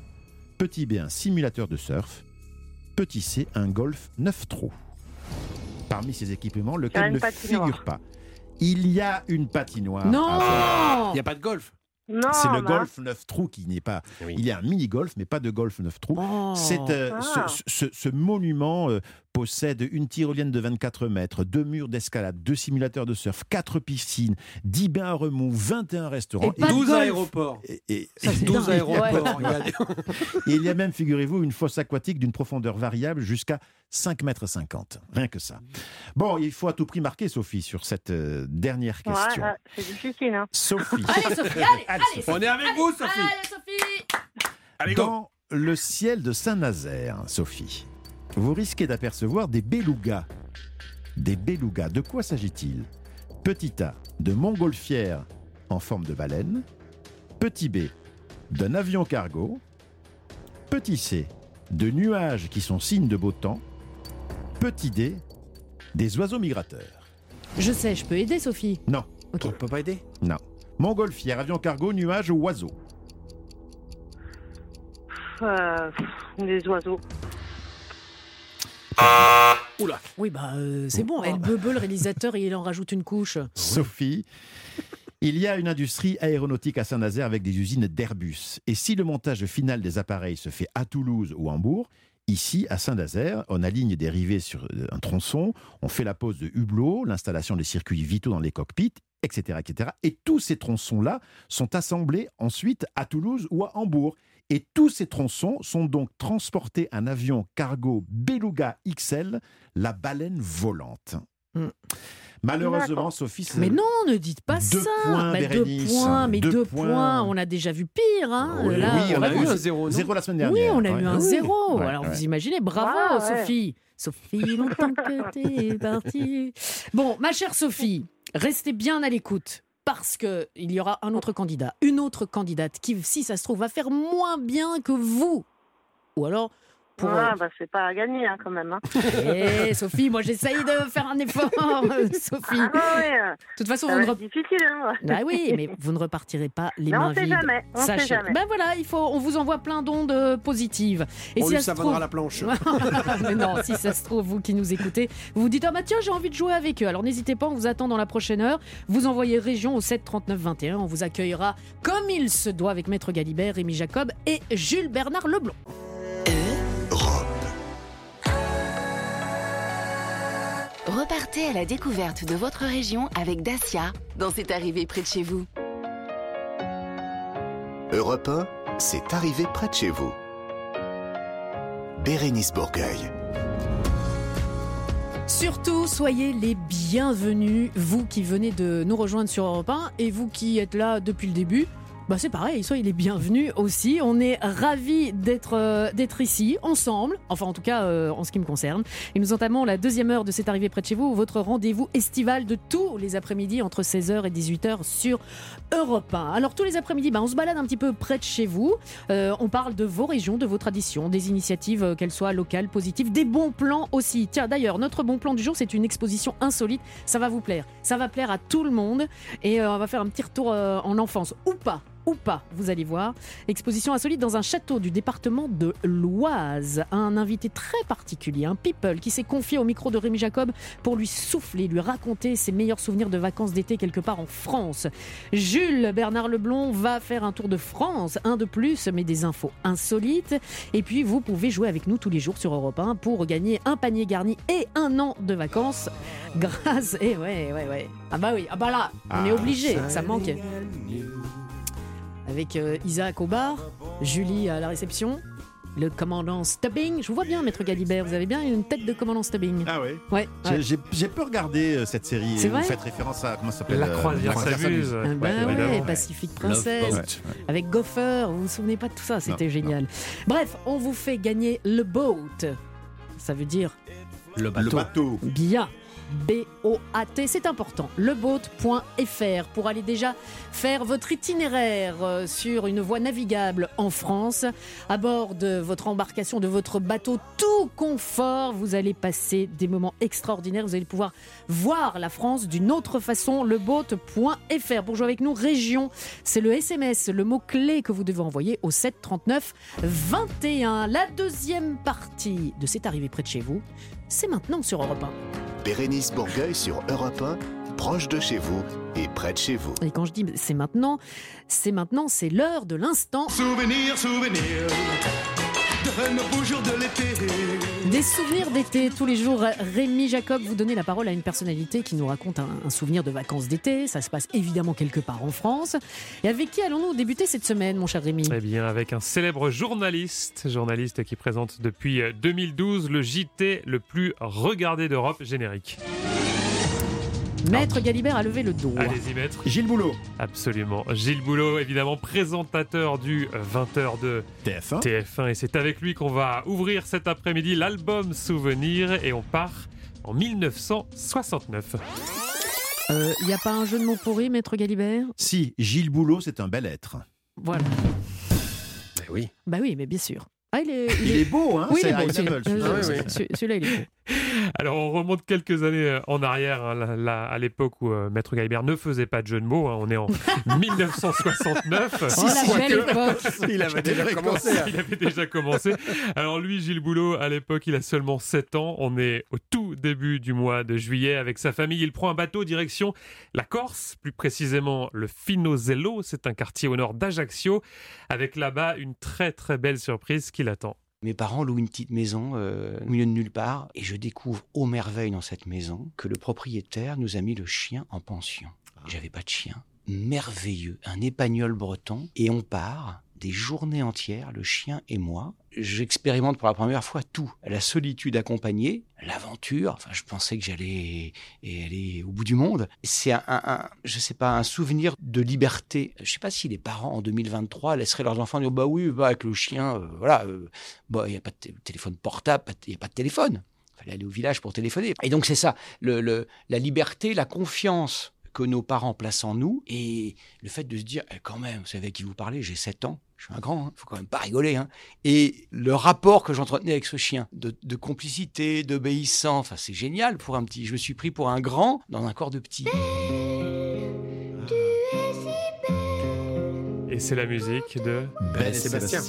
Petit B, un simulateur de surf. Petit C, un golf 9 trous. Parmi ces équipements, lequel ne patinoire. figure pas? Il y a une patinoire. Non. Il n'y a pas de golf. C'est le golf 9 trous qui n'est pas. Il y a un mini-golf, mais pas de golf 9 trous. Oh. Euh, Ah. ce, ce- ce monument euh, possède une tyrolienne de 24 mètres, deux murs d'escalade, deux simulateurs de surf, quatre piscines, 10 bains à remous, 21 restaurants. Et de 12 golf. aéroports. Et, et- Ça, c'est 12 dingue. aéroports. Ouais. et il y a même, figurez-vous, une fosse aquatique d'une profondeur variable jusqu'à 5 mètres 50. Rien que ça. Bon, il faut à tout prix marquer, Sophie, sur cette euh, dernière question. ouais, c'est difficile. Hein. Sophie. Allez, Sophie, allez, allez, Sophie. On est avec vous, Sophie. Allez, Sophie Allez, go. Dans le ciel de Saint-Nazaire, Sophie, vous risquez d'apercevoir des belugas. Des belugas, de quoi s'agit-il? Petit A, de montgolfières en forme de baleine. Petit B, d'un avion cargo. Petit C, de nuages qui sont signes de beau temps. Petit D, des oiseaux migrateurs. Je sais, je peux aider, Sophie. Non, Ok. On peut pas aider? Non. Montgolfière, avion cargo, nuages ou euh, pff, des oiseaux. Oula. Oui, bah, euh, c'est bon. Elle beuble le réalisateur et il en rajoute une couche. Sophie. Il y a une industrie aéronautique à Saint-Nazaire avec des usines d'Airbus. Et si le montage final des appareils se fait à Toulouse ou Hambourg, ici, à Saint-Nazaire, on aligne des rivets sur euh, un tronçon, on fait la pose de hublots, l'installation des circuits vitaux dans les cockpits, etc. etc. Et tous ces tronçons-là sont assemblés ensuite à Toulouse ou à Hambourg. Et tous ces tronçons sont donc transportés en avion cargo Beluga XL, la baleine volante. Mm. Malheureusement. Sophie, c'est- Mais non, ne dites pas Deux ça. points, Bah, deux points, mais Deux deux, points. points. On a déjà vu pire. Hein. Oui, Là, oui, on a eu un zéro, non Zéro la semaine Oui, dernière. on a eu un Oui. zéro. Ouais, Alors ouais. vous imaginez, bravo ouais. Sophie. Sophie, longtemps que t'es partie. Bon, ma chère Sophie, restez bien à l'écoute. Parce que il y aura un autre candidat, une autre candidate qui, si ça se trouve, va faire moins bien que vous. Ou alors, pour. Ah, bah, c'est pas à gagner hein, quand même. Hein. Eh, Sophie, moi j'essaye de faire un effort, Sophie. Ah, ouais, euh, De toute façon, ça vous ne, difficile. Hein. Bah oui, mais vous ne repartirez pas les Mais mains on sait vides. jamais, on sait Sachez. jamais. Ben voilà, il faut, on vous envoie plein d'ondes euh, positives. Et On si lui ça trouve, la planche. mais non, si ça se trouve, vous qui nous écoutez, vous vous dites ah bah tiens j'ai envie de jouer avec eux. Alors n'hésitez pas, on vous attend dans la prochaine heure. Vous envoyez région au 7 39 21. On vous accueillera comme il se doit avec Maître Galibert, Rémi Jacob et Jules Bernard Leblond. Repartez à la découverte de votre région avec Dacia dans C'est arrivé près de chez vous. Europe 1, c'est arrivé près de chez vous. Bérénice Bourgueil. Surtout, soyez les bienvenus, vous qui venez de nous rejoindre sur Europe 1 et vous qui êtes là depuis le début. Bah c'est pareil, soyez les bienvenus aussi. On est ravis d'être euh, d'être ici ensemble, enfin en tout cas euh, en ce qui me concerne. Et nous entamons la deuxième heure de cette arrivée près de chez vous, votre rendez-vous estival de tous les après-midi entre 16h et 18h sur Europe 1. Alors tous les après-midi, bah, on se balade un petit peu près de chez vous. Euh, on parle de vos régions, de vos traditions, des initiatives, qu'elles soient locales, positives, des bons plans aussi. Tiens d'ailleurs, notre bon plan du jour, c'est une exposition insolite. Ça va vous plaire. Ça va plaire à tout le monde. Et on va faire un petit retour en enfance ou pas ou pas, vous allez voir. Exposition insolite dans un château du département de l'Oise. Un invité très particulier, un people qui s'est confié au micro de Rémi Jacob pour lui souffler, lui raconter ses meilleurs souvenirs de vacances d'été quelque part en France. Jules Bernard Leblond va faire un tour de France, un de plus, mais des infos insolites. Et puis vous pouvez jouer avec nous tous les jours sur Europe 1 pour gagner un panier garni et un an de vacances grâce. Et ouais, ouais, ouais. Ah bah oui, ah bah là, on est obligé, ça manque avec euh, Isaac au bar, Julie à la réception, le commandant Stubbing. Je vous vois bien, maître Galibert, vous avez bien une tête de commandant Stubbing. Ah ouais Ouais. J'ai- ouais. J'ai j'ai peu regardé euh, cette série. C'est Vous vrai faites référence à comment ça s'appelle La euh, croisière s'amuse. Ah bah Ouais, ouais, Princesse, Boat. avec Gopher, vous vous souvenez pas de tout ça, c'était Non, génial. Bref, on vous fait gagner le boat. Ça veut dire Le Le bateau. Bien. B-O-A-T, c'est important. Leboat.fr pour aller déjà faire votre itinéraire euh, sur une voie navigable en France. À bord de votre embarcation, de votre bateau, tout confort, vous allez passer des moments extraordinaires. Vous allez pouvoir voir la France d'une autre façon. Leboat.fr. Pour jouer avec nous, région, c'est le SMS, le mot-clé que vous devez envoyer au 7 39 21. La deuxième partie de C'est arrivé près de chez vous, c'est maintenant sur Europe 1. Bérénice Bourgueil sur Europe 1, proche de chez vous et près de chez vous. Et quand je dis c'est maintenant, c'est maintenant, c'est l'heure de l'instant. Souvenir, souvenir de l'été. Des souvenirs d'été tous les jours. Rémi Jacob, vous donnez la parole à une personnalité qui nous raconte un, un souvenir de vacances d'été. Ça se passe évidemment quelque part en France. Et avec qui allons-nous débuter cette semaine, mon cher Rémi? Eh bien, avec un célèbre journaliste, journaliste qui présente depuis euh, 2012 le JT le plus regardé d'Europe, générique. Maître Galibert a levé le dos. Allez-y, maître. Gilles Boulot. Absolument. Gilles Boulot, évidemment, présentateur du 20h de TF1. TF1. Et c'est avec lui qu'on va ouvrir cet après-midi l'album Souvenir. Et on part en 1969. Il n'y a pas un jeu de mots pourri, Maître Galibert? Si, Gilles Boulot, c'est un bel être. Voilà. oui. Bah oui, mais bien sûr. Ah, il est, Il est beau, hein Oui, C'est celui-là. Euh, celui-là. celui- il est beau. Alors on remonte quelques années euh, en arrière, hein, là- là, à l'époque où euh, Maître Galibert ne faisait pas de jeu de mots. hein. on est en 1969. Oh, la belle époque Il avait déjà commencé. Il avait déjà commencé. Alors lui, Gilles Boulot, à l'époque, il a seulement 7 ans. On est au tout début du mois de juillet avec sa famille. Il prend un bateau direction la Corse, plus précisément le Finosello. C'est un quartier au nord d'Ajaccio, avec là-bas une très très belle surprise qui l'attend. Mes parents louent une petite maison euh, au milieu de nulle part et je découvre aux merveilles dans cette maison que le propriétaire nous a mis le chien en pension. J'avais pas de chien. Merveilleux, un épagnol breton et on part des journées entières, le chien et moi. J'expérimente pour la première fois tout. La solitude accompagnée, l'aventure. Enfin, je pensais que j'allais aller au bout du monde. C'est un, je sais pas, un souvenir de liberté. Je sais pas si les parents en 2023 laisseraient leurs enfants dire bah oui, bah avec le chien, euh, voilà, euh, bah il y a pas de té- téléphone portable, il y a pas de téléphone. Fallait aller au village pour téléphoner. Et donc c'est ça, le- la liberté, la confiance que nos parents placent en nous et le fait de se dire eh, quand même, vous savez à qui vous parlez, j'ai 7 ans, je suis un grand, hein, faut quand même pas rigoler. hein. Et le rapport que j'entretenais avec ce chien, de, de complicité, d'obéissance, enfin c'est génial pour un petit. Je me suis pris pour un grand dans un corps de petit. Et c'est la musique de Belle et Sébastien.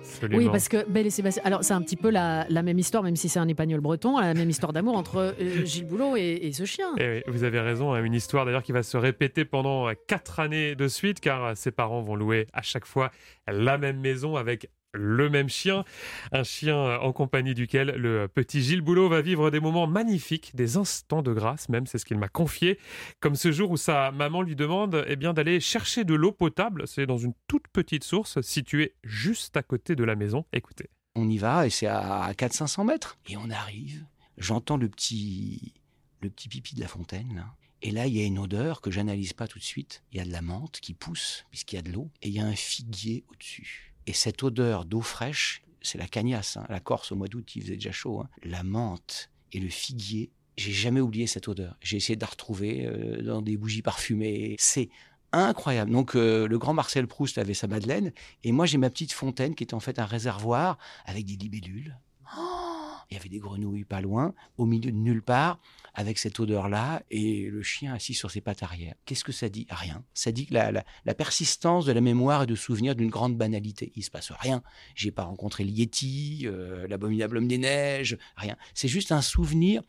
Absolument. Oui, parce que Belle et Sébastien. Alors, c'est un petit peu la, la même histoire, même si c'est un épagnol breton, la même histoire d'amour entre euh, Gilles Boulot et, et ce chien. Eh oui, vous avez raison, hein, une histoire d'ailleurs qui va se répéter pendant euh, quatre années de suite, car euh, ses parents vont louer à chaque fois la même maison avec le même chien, un chien en compagnie duquel le petit Gilles Boulot va vivre des moments magnifiques, des instants de grâce même, c'est ce qu'il m'a confié, comme ce jour où sa maman lui demande eh bien d'aller chercher de l'eau potable, c'est dans une toute petite source située juste à côté de la maison. Écoutez. On y va et c'est à 400-500 mètres. Et on arrive. j'entends le petit, le petit pipi de la fontaine. Et là, il y a une odeur que j'analyse pas tout de suite. Il y a de la menthe qui pousse, puisqu'il y a de l'eau, et il y a un figuier au-dessus. Et cette odeur d'eau fraîche, c'est la cagnasse. hein. La Corse, au mois d'août, il faisait déjà chaud. hein. La menthe et le figuier, j'ai jamais oublié cette odeur. J'ai essayé de la retrouver euh, dans des bougies parfumées. C'est incroyable. Donc, euh, le grand Marcel Proust avait sa Madeleine, et moi, j'ai ma petite fontaine qui était en fait un réservoir avec des libellules. Oh il y avait des grenouilles pas loin, au milieu de nulle part, avec cette odeur-là, et le chien assis sur ses pattes arrière. Qu'est-ce que ça dit? Rien. Ça dit que la, persistance de la mémoire et de souvenir d'une grande banalité. Il se passe rien. J'ai pas rencontré le Yeti, euh, l'abominable homme des neiges, rien. C'est juste un souvenir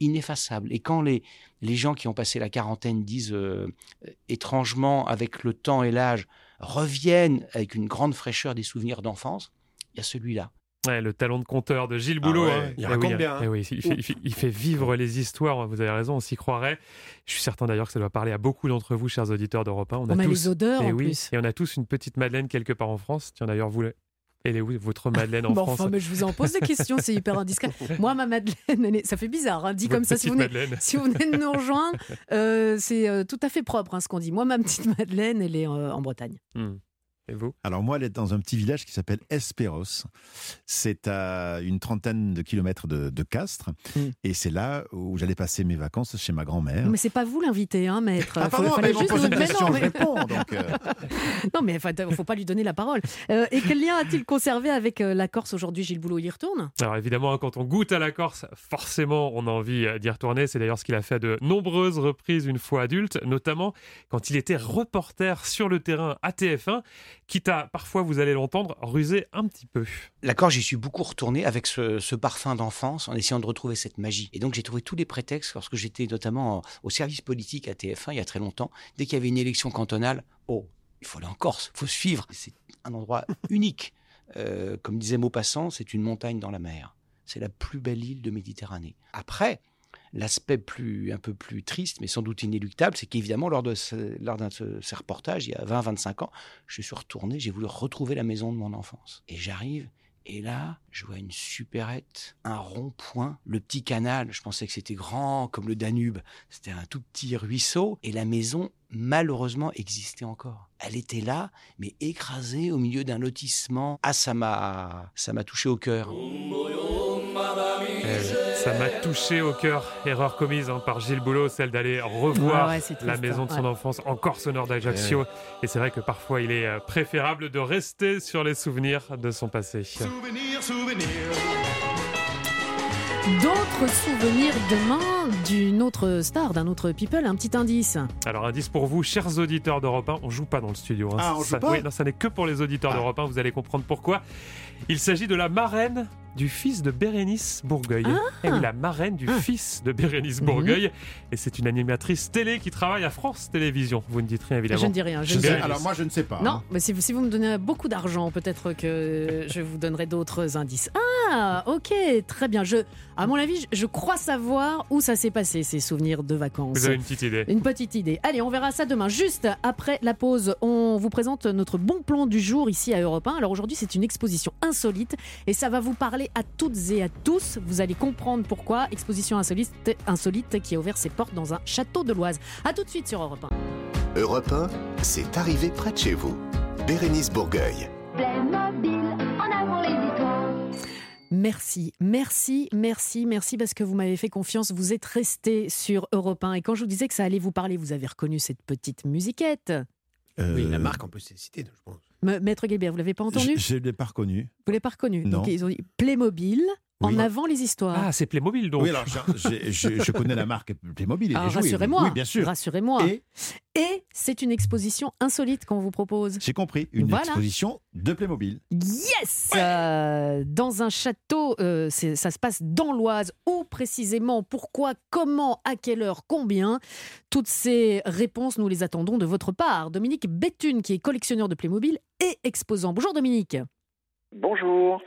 ineffaçable. Et quand les, les gens qui ont passé la quarantaine disent euh, étrangement, avec le temps et l'âge, reviennent avec une grande fraîcheur des souvenirs d'enfance, il y a celui-là. Ouais, le talent de conteur de Gilles Ah Boulot. ouais, hein. il Eh raconte oui, bien, hein. eh oui, il, fait, il fait- il fait vivre les histoires, vous avez raison, on s'y croirait. Je suis certain d'ailleurs que ça doit parler à beaucoup d'entre vous, chers auditeurs d'Europe 1. On On a tous, les odeurs, eh en oui, plus. Et on a tous une petite Madeleine quelque part en France. Tiens, d'ailleurs, vous, elle est où votre Madeleine en Bon, France enfin, mais je vous en pose des questions, c'est hyper indiscret. Moi, ma Madeleine, elle est- ça fait bizarre, hein, dit Votre comme ça. Si vous, petite venez, Madeleine. si vous venez de nous rejoindre, euh, c'est euh, tout à fait propre hein, ce qu'on dit. Moi, ma petite Madeleine, elle est euh, en Bretagne. Hmm. Et vous? Alors moi, elle est dans un petit village qui s'appelle Esperos. C'est à une trentaine de kilomètres de, de Castres. Et c'est là où j'allais passer mes vacances chez ma grand-mère. Mais c'est pas vous l'invité, hein, maître. Ah, pardon, mais juste une question, non, je mais- réponds. Donc, euh, non, mais il faut pas lui donner la parole. Euh, et quel lien a-t-il conservé avec euh, la Corse aujourd'hui Gilles Boulot, il y retourne? Alors évidemment, hein, quand on goûte à la Corse, forcément, on a envie d'y retourner. C'est d'ailleurs ce qu'il a fait à de nombreuses reprises une fois adulte, notamment quand il était reporter sur le terrain à TF1, quitte à, parfois, vous allez l'entendre, ruser un petit peu. La Corse, j'y suis beaucoup retourné avec ce, parfum d'enfance en essayant de retrouver cette magie. Et donc j'ai trouvé tous les prétextes lorsque j'étais notamment en- au service politique à TF1 il y a très longtemps. Dès qu'il y avait une élection cantonale, oh, il faut aller en Corse, il faut se suivre. C'est un endroit unique. Euh, comme disait Maupassant, c'est une montagne dans la mer. C'est la plus belle île de Méditerranée. Après, l'aspect plus, un peu plus triste, mais sans doute inéluctable, c'est qu'évidemment, lors de ce- lors d'un de ce- ces reportages, il y a 20-25 ans, je suis retourné, j'ai voulu retrouver la maison de mon enfance. Et j'arrive, et là, je vois une supérette, un rond-point, le petit canal. Je pensais que c'était grand comme le Danube. C'était un tout petit ruisseau. Et la maison, malheureusement, existait encore. Elle était là, mais écrasée au milieu d'un lotissement. Ah, ça m'a, ça m'a touché au cœur. Eh, ça m'a touché au cœur. Erreur commise hein, par Gilles Boulot, celle d'aller revoir Ouais, ouais, c'est la maison de son ouais. enfance en Corse au nord d'Ajaccio. Et c'est vrai que parfois, il est euh, préférable de rester sur les souvenirs de son passé. Souvenir, souvenir. D'autres souvenirs demain? D'une autre star, d'un autre people, un petit indice. Alors, indice pour vous, chers auditeurs d'Europe 1, on joue pas dans le studio. hein. Ah, on joue ça, pas oui, non, ça n'est que pour les auditeurs Ah. d'Europe 1, vous allez comprendre pourquoi. Il s'agit de la marraine du fils de Bérénice Bourgueil. Eh oui, la marraine du fils de Bérénice. Bourgueil. Et c'est une animatrice télé qui travaille à France Télévisions. Vous ne dites rien, évidemment. Je ne dis rien. Je je ne dis sais- rien. alors moi, je ne sais pas. Non, hein. mais si, si vous me donnez beaucoup d'argent, peut-être que je vous donnerai d'autres indices. Ah, ok, très bien. Je, à mon avis, je, je crois savoir où ça s'est passé, ces souvenirs de vacances. Vous avez une petite idée. Une petite idée. Allez, on verra ça demain. Juste après la pause, on vous présente notre bon plan du jour ici à Europe 1. Alors aujourd'hui, c'est une exposition insolite et ça va vous parler à toutes et à tous. Vous allez comprendre pourquoi. Exposition insolite, insolite qui a ouvert ses portes dans un château de l'Oise. À tout de suite sur Europe 1. Europe 1, c'est arrivé près de chez vous. Bérénice Bourgueil. Playmobil, Merci, merci, merci, merci parce que vous m'avez fait confiance. Vous êtes resté sur Europe 1 et quand je vous disais que ça allait vous parler, vous avez reconnu cette petite musiquette. Euh, Oui, la marque en plus c'est cité, je pense. Maître Guébert, vous l'avez pas entendu Je ne l'ai pas reconnu. Vous l'avez pas reconnu Non. Donc ils ont dit Playmobil en avant les histoires. Ah, c'est Playmobil donc. Oui, alors je, je- je- je connais la marque Playmobil. Ah, rassurez-moi, Oui, bien sûr. rassurez-moi. Et Et c'est une exposition insolite qu'on vous propose. j'ai compris, une Voilà. exposition de Playmobil. Yes Euh, Dans un château, euh, c'est- ça se passe dans l'Oise. Où précisément Pourquoi Comment À quelle heure Combien? Toutes ces réponses, nous les attendons de votre part. Dominique Béthune, qui est collectionneur de Playmobil et exposant. Bonjour Dominique. Bonjour.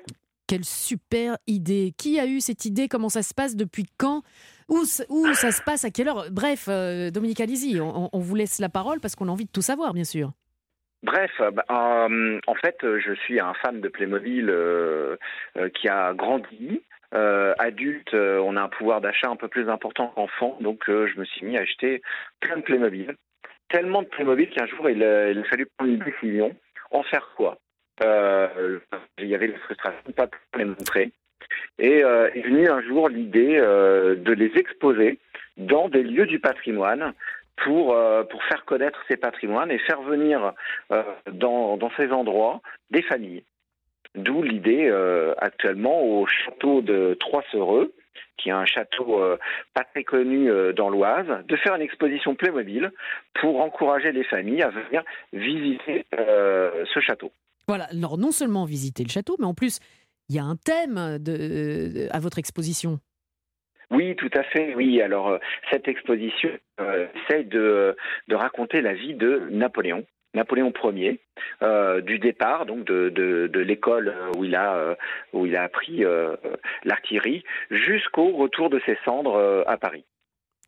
Quelle super idée. Qui a eu cette idée? Comment ça se passe Depuis quand? Où, ça se passe? À quelle heure? Bref, euh, Dominique, allez-y. On, vous laisse la parole parce qu'on a envie de tout savoir, bien sûr. Bref, euh, bah, euh, en fait, je suis un fan de Playmobil qui a grandi adulte, on a un pouvoir d'achat un peu plus important qu'enfant, donc je me suis mis à acheter plein de Playmobil. Tellement de Playmobil qu'un jour, il, il a fallu prendre une décision. En faire quoi? Euh, Il y avait la frustration de ne pas pouvoir les montrer. Et euh, est venue un jour l'idée euh, de les exposer dans des lieux du patrimoine pour, euh, pour faire connaître ces patrimoines et faire venir dans, dans ces endroits des familles. D'où l'idée actuellement au château de Trois-Sereux, qui est un château pas très connu dans l'Oise, de faire une exposition Playmobil pour encourager les familles à venir visiter ce château. Voilà, alors non seulement visiter le château, mais en plus, il y a un thème de, à votre exposition. Oui, tout à fait. Oui, alors euh, cette exposition euh, essaie de, de raconter la vie de Napoléon. Napoléon Ier, euh, du départ donc de, de, de l'école où il a euh, où il a appris euh, l'artillerie jusqu'au retour de ses cendres euh, à Paris.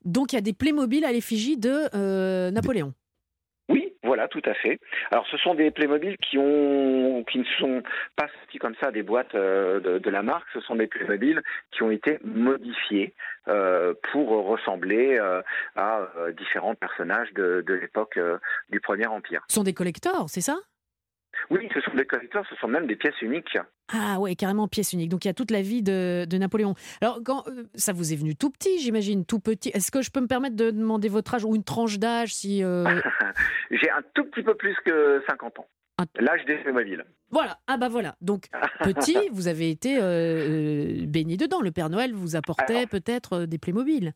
Donc il y a des Playmobil à l'effigie de euh, Napoléon. Voilà, tout à fait. Alors, ce sont des Playmobil qui qui ne sont pas sortis comme ça des boîtes euh, de, la marque. Ce sont des Playmobil qui ont été modifiés euh, pour ressembler euh, à différents personnages de, de l'époque du Premier Empire. Ce sont des collectors, c'est ça? Oui, ce sont des collecteurs, ce sont même des pièces uniques. Ah ouais, carrément pièce unique. Donc il y a toute la vie de, de Napoléon. Alors quand euh, ça vous est venu tout petit, j'imagine, tout petit. Est-ce que je peux me permettre de demander votre âge ou une tranche d'âge si euh, J'ai un tout petit peu plus que 50 ans. L'âge des Playmobil. Voilà, ah bah voilà. Donc petit, vous avez été euh, baigné dedans. Le Père Noël vous apportait peut-être des Playmobil.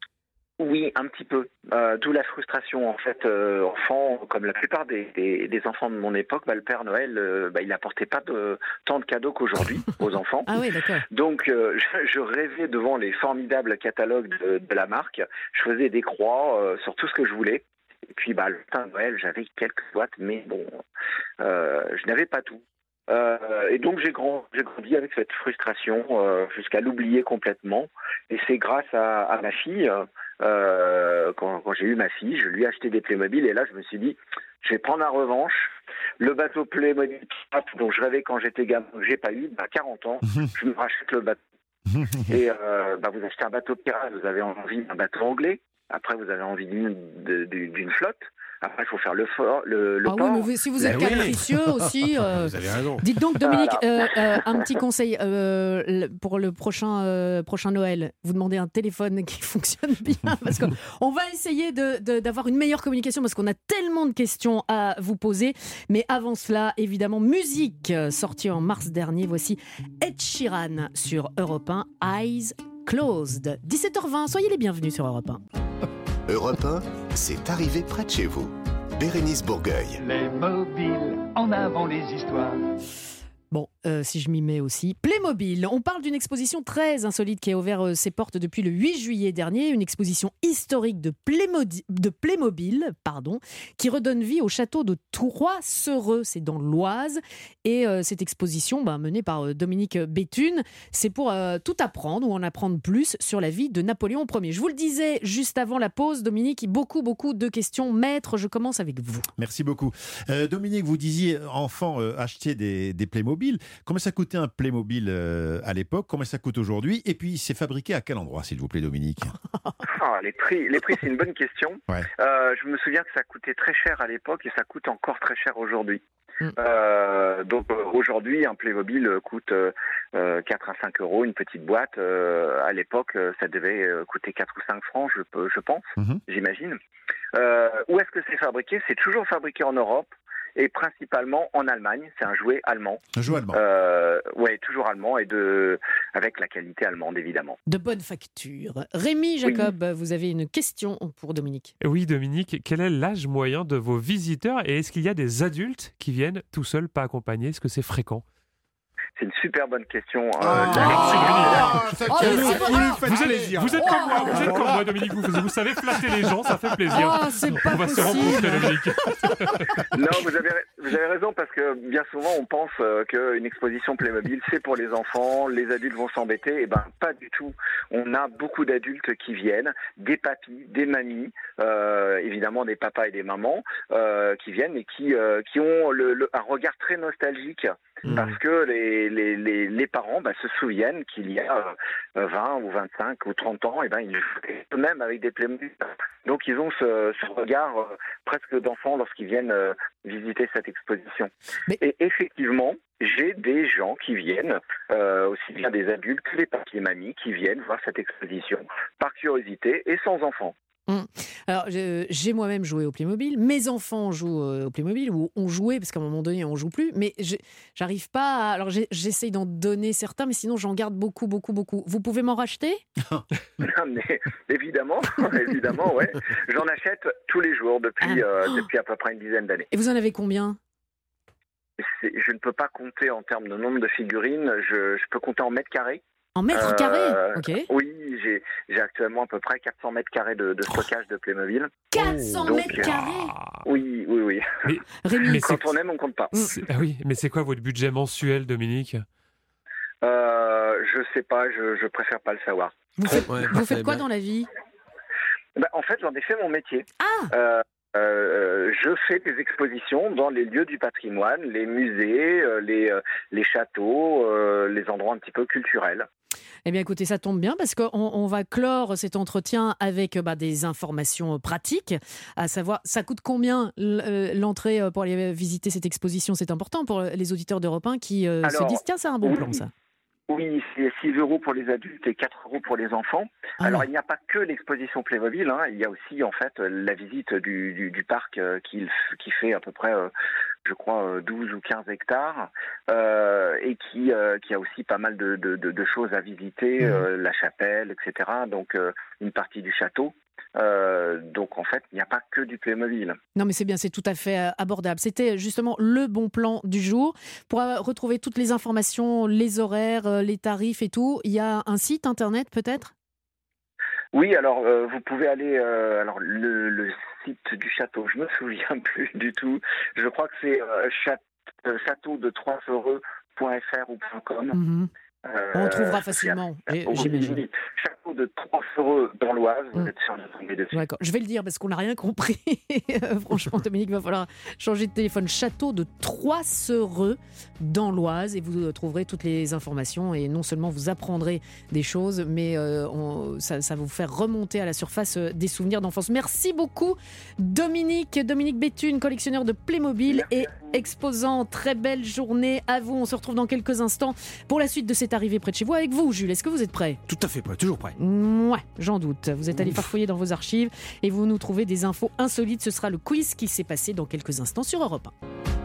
Oui, un petit peu. Euh, D'où la frustration. En fait, euh, enfant, comme la plupart des, des, des enfants de mon époque, bah, le Père Noël, euh, bah, il n'apportait pas de, tant de cadeaux qu'aujourd'hui aux enfants. Ah oui, d'accord. Donc, euh, je, je rêvais devant les formidables catalogues de, de la marque. Je faisais des croix euh, sur tout ce que je voulais. Et puis, bah, le Père Noël, j'avais quelques boîtes, mais bon, euh, je n'avais pas tout. Euh, et donc j'ai grand, grandi avec cette frustration euh, jusqu'à l'oublier complètement. Et c'est grâce à, à ma fille, quand, quand j'ai eu ma fille, je lui ai acheté des Playmobil et là je me suis dit, je vais prendre la revanche. Le bateau Playmobil pirate dont je rêvais quand j'étais gamin, que j'ai pas eu, bah 40 ans, je me rachète le bateau. Et euh, bah, vous achetez un bateau pirate, vous avez envie d'un bateau anglais. Après, vous avez envie d'une flotte. Après, il faut faire le, fort, le, le Ah oui, mais vous- si vous êtes Ben oui. capricieux aussi. euh, Vous avez raison. Dites donc, Dominique, Voilà. euh, euh, un petit conseil euh, pour le prochain, euh, prochain Noël. Vous demandez un téléphone qui fonctionne bien parce qu'on va essayer de- de- d'avoir une meilleure communication parce qu'on a tellement de questions à vous poser. Mais avant cela, évidemment, musique euh, sortie en mars dernier. Voici Ed Sheeran sur Europe 1, Eyes Closed. 17h20, soyez les bienvenus sur Europe 1. Europe 1, c'est arrivé près de chez vous. Bérénice Bourgueil. Les mobiles, en avant les histoires. Bon, euh, si je m'y mets aussi. Playmobil. On parle d'une exposition très insolite qui a ouvert euh, ses portes depuis le 8 juillet dernier. Une exposition historique de, Playmodi- de Playmobil pardon, qui redonne vie au château de Trois-Sereux. C'est dans l'Oise. Et euh, cette exposition, bah, menée par Dominique Béthune, c'est pour tout apprendre ou en apprendre plus sur la vie de Napoléon Ier. Je vous le disais juste avant la pause, Dominique, beaucoup, beaucoup de questions. Maître, je commence avec vous. Merci beaucoup. Dominique, vous disiez, enfant, acheter des, des Playmobil. Combien ça coûtait un Playmobil euh, à l'époque? Combien ça coûte aujourd'hui? Et puis, c'est fabriqué à quel endroit, s'il vous plaît, Dominique? Ah, les prix, les prix, c'est une bonne question. Ouais. Euh, je me souviens que ça coûtait très cher à l'époque et ça coûte encore très cher aujourd'hui. Euh, donc aujourd'hui, un Playmobil coûte euh, euh, 4 à 5 euros, une petite boîte. Euh, à l'époque, ça devait coûter 4 ou 5 francs, je, peux- je pense, j'imagine. Euh, où est-ce que c'est fabriqué? C'est toujours fabriqué en Europe et principalement en Allemagne. C'est un jouet allemand. Un jouet allemand. Euh, ouais, toujours allemand et de avec la qualité allemande évidemment. De bonne facture. Rémi Jacob, vous avez une question pour Dominique. Oui, Dominique, quel est l'âge moyen de vos visiteurs et est-ce qu'il y a des adultes qui viennent tout seuls, pas accompagnés? Est-ce que c'est fréquent? C'est une super bonne question. Euh, Merci, la- Dominique. Vous lui faites Vous êtes, plaisir. vous êtes comme moi, vous êtes comme moi, Dominique. Vous, vous savez flatter les gens, ça fait plaisir. Pas On va se possible. rencontrer, Dominique. Non, vous avez, vous avez raison parce que bien souvent on pense euh, qu'une exposition Playmobil c'est pour les enfants, les adultes vont s'embêter. Et ben pas du tout. On a beaucoup d'adultes qui viennent, des papis, des mamies, euh, évidemment des papas et des mamans euh, qui viennent et qui euh, qui ont le- le- un regard très nostalgique Parce que les, les, les, les parents bah, se souviennent qu'il y a euh, 20 ou 25 ou 30 ans, et ben, ils jouaient eux-mêmes avec des Playmobil. Donc ils ont ce, ce regard euh, presque d'enfant lorsqu'ils viennent euh, visiter cette exposition. Et effectivement, j'ai des gens qui viennent, euh, aussi bien des adultes que les papiers mamies, qui viennent voir cette exposition par curiosité et sans enfants. Hum. Alors, j'ai moi-même joué au Playmobil. Mes enfants jouent euh, au Playmobil ou ont joué parce qu'à un moment donné, on joue plus. Mais je- j'arrive pas. À... Alors, j'essaye d'en donner certains, mais sinon, j'en garde beaucoup, beaucoup, beaucoup. Vous pouvez m'en racheter? Mais évidemment, évidemment, ouais. J'en achète tous les jours depuis, euh, depuis à peu près une dizaine d'années. Et vous en avez combien? Je ne peux pas compter en termes de nombre de figurines, je, je peux compter en mètres carrés. En mètres Euh, carrés Ok. Oui, j'ai j'ai actuellement à peu près 400 mètres carrés de, de stockage de Playmobil. 400 Donc, mètres euh, carrés Oui, oui, oui. Mais, Rémi, mais Quand on aime, on compte pas. ah oui, mais c'est quoi votre budget mensuel, Dominique? Euh, je sais pas, je, je préfère pas le savoir. Vous faites, Ouais, vous c'est faites quoi bien. dans la vie? Bah, en fait, j'en ai fait mon métier. Ah Euh, euh, je fais des expositions dans les lieux du patrimoine, les musées, euh, les, euh, les châteaux, euh, les endroits un petit peu culturels. Eh bien, écoutez, ça tombe bien parce qu'on on va clore cet entretien avec bah, des informations pratiques, à savoir, ça coûte combien euh, l'entrée euh, pour aller visiter cette exposition? C'est important pour les auditeurs d'Europe 1 qui euh, se disent tiens, c'est un bon oui. plan ça. Oui, c'est 6 euros pour les adultes et 4 euros pour les enfants. Ah Alors, oui. il n'y a pas que l'exposition Playmobil, hein, il y a aussi en fait la visite du, du, du parc euh, qui, qui fait à peu près, euh, je crois, euh, 12 ou 15 hectares euh, et qui, euh, qui a aussi pas mal de, de, de, de choses à visiter, euh, la chapelle, etc. Donc, euh, une partie du château. Euh, donc, en fait, il n'y a pas que du Playmobil. Non, mais c'est bien, c'est tout à fait euh, abordable. C'était justement le bon plan du jour. Pour euh, retrouver toutes les informations, les horaires, euh, les tarifs et tout, il y a un site internet peut-être? Oui, alors euh, vous pouvez aller euh, alors le, le du château, je me souviens plus du tout. Je crois que c'est euh, euh, château de fr ou .com. Mhm. On trouvera facilement, j'imagine. Château de Troisfereux dans l'Oise, vous êtes sûr de tomber dessus. D'accord. Je vais le dire parce qu'on n'a rien compris. Euh, Franchement, Dominique, il va falloir changer de téléphone. Château de Trois-Sereux dans l'Oise et vous euh, trouverez toutes les informations et non seulement vous apprendrez des choses, mais euh, on- ça, ça va vous faire remonter à la surface euh, des souvenirs d'enfance. Merci beaucoup, Dominique. Dominique Béthune, collectionneur de Playmobil et exposant. Très belle journée à vous. On se retrouve dans quelques instants pour la suite de cette arrivée près de chez vous avec vous, Jules. Est-ce que vous êtes prêt? Tout à fait prêt, toujours prêt. Ouais, j'en doute. Vous êtes allé farfouiller dans vos archives et vous nous trouvez des infos insolites. Ce sera le quiz qui s'est passé dans quelques instants sur Europe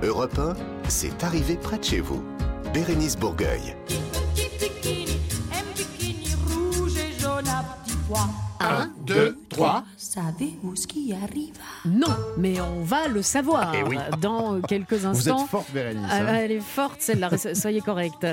1. Europe 1, c'est arrivé près de chez vous. Bérénice Bourgueil. Un deux, trois. Savez-vous ce qui arrive Non, mais on va le savoir Eh oui. dans quelques Vous instants. êtes forte, Bérénice. Ah, hein. elle est forte celle-là, soyez correcte.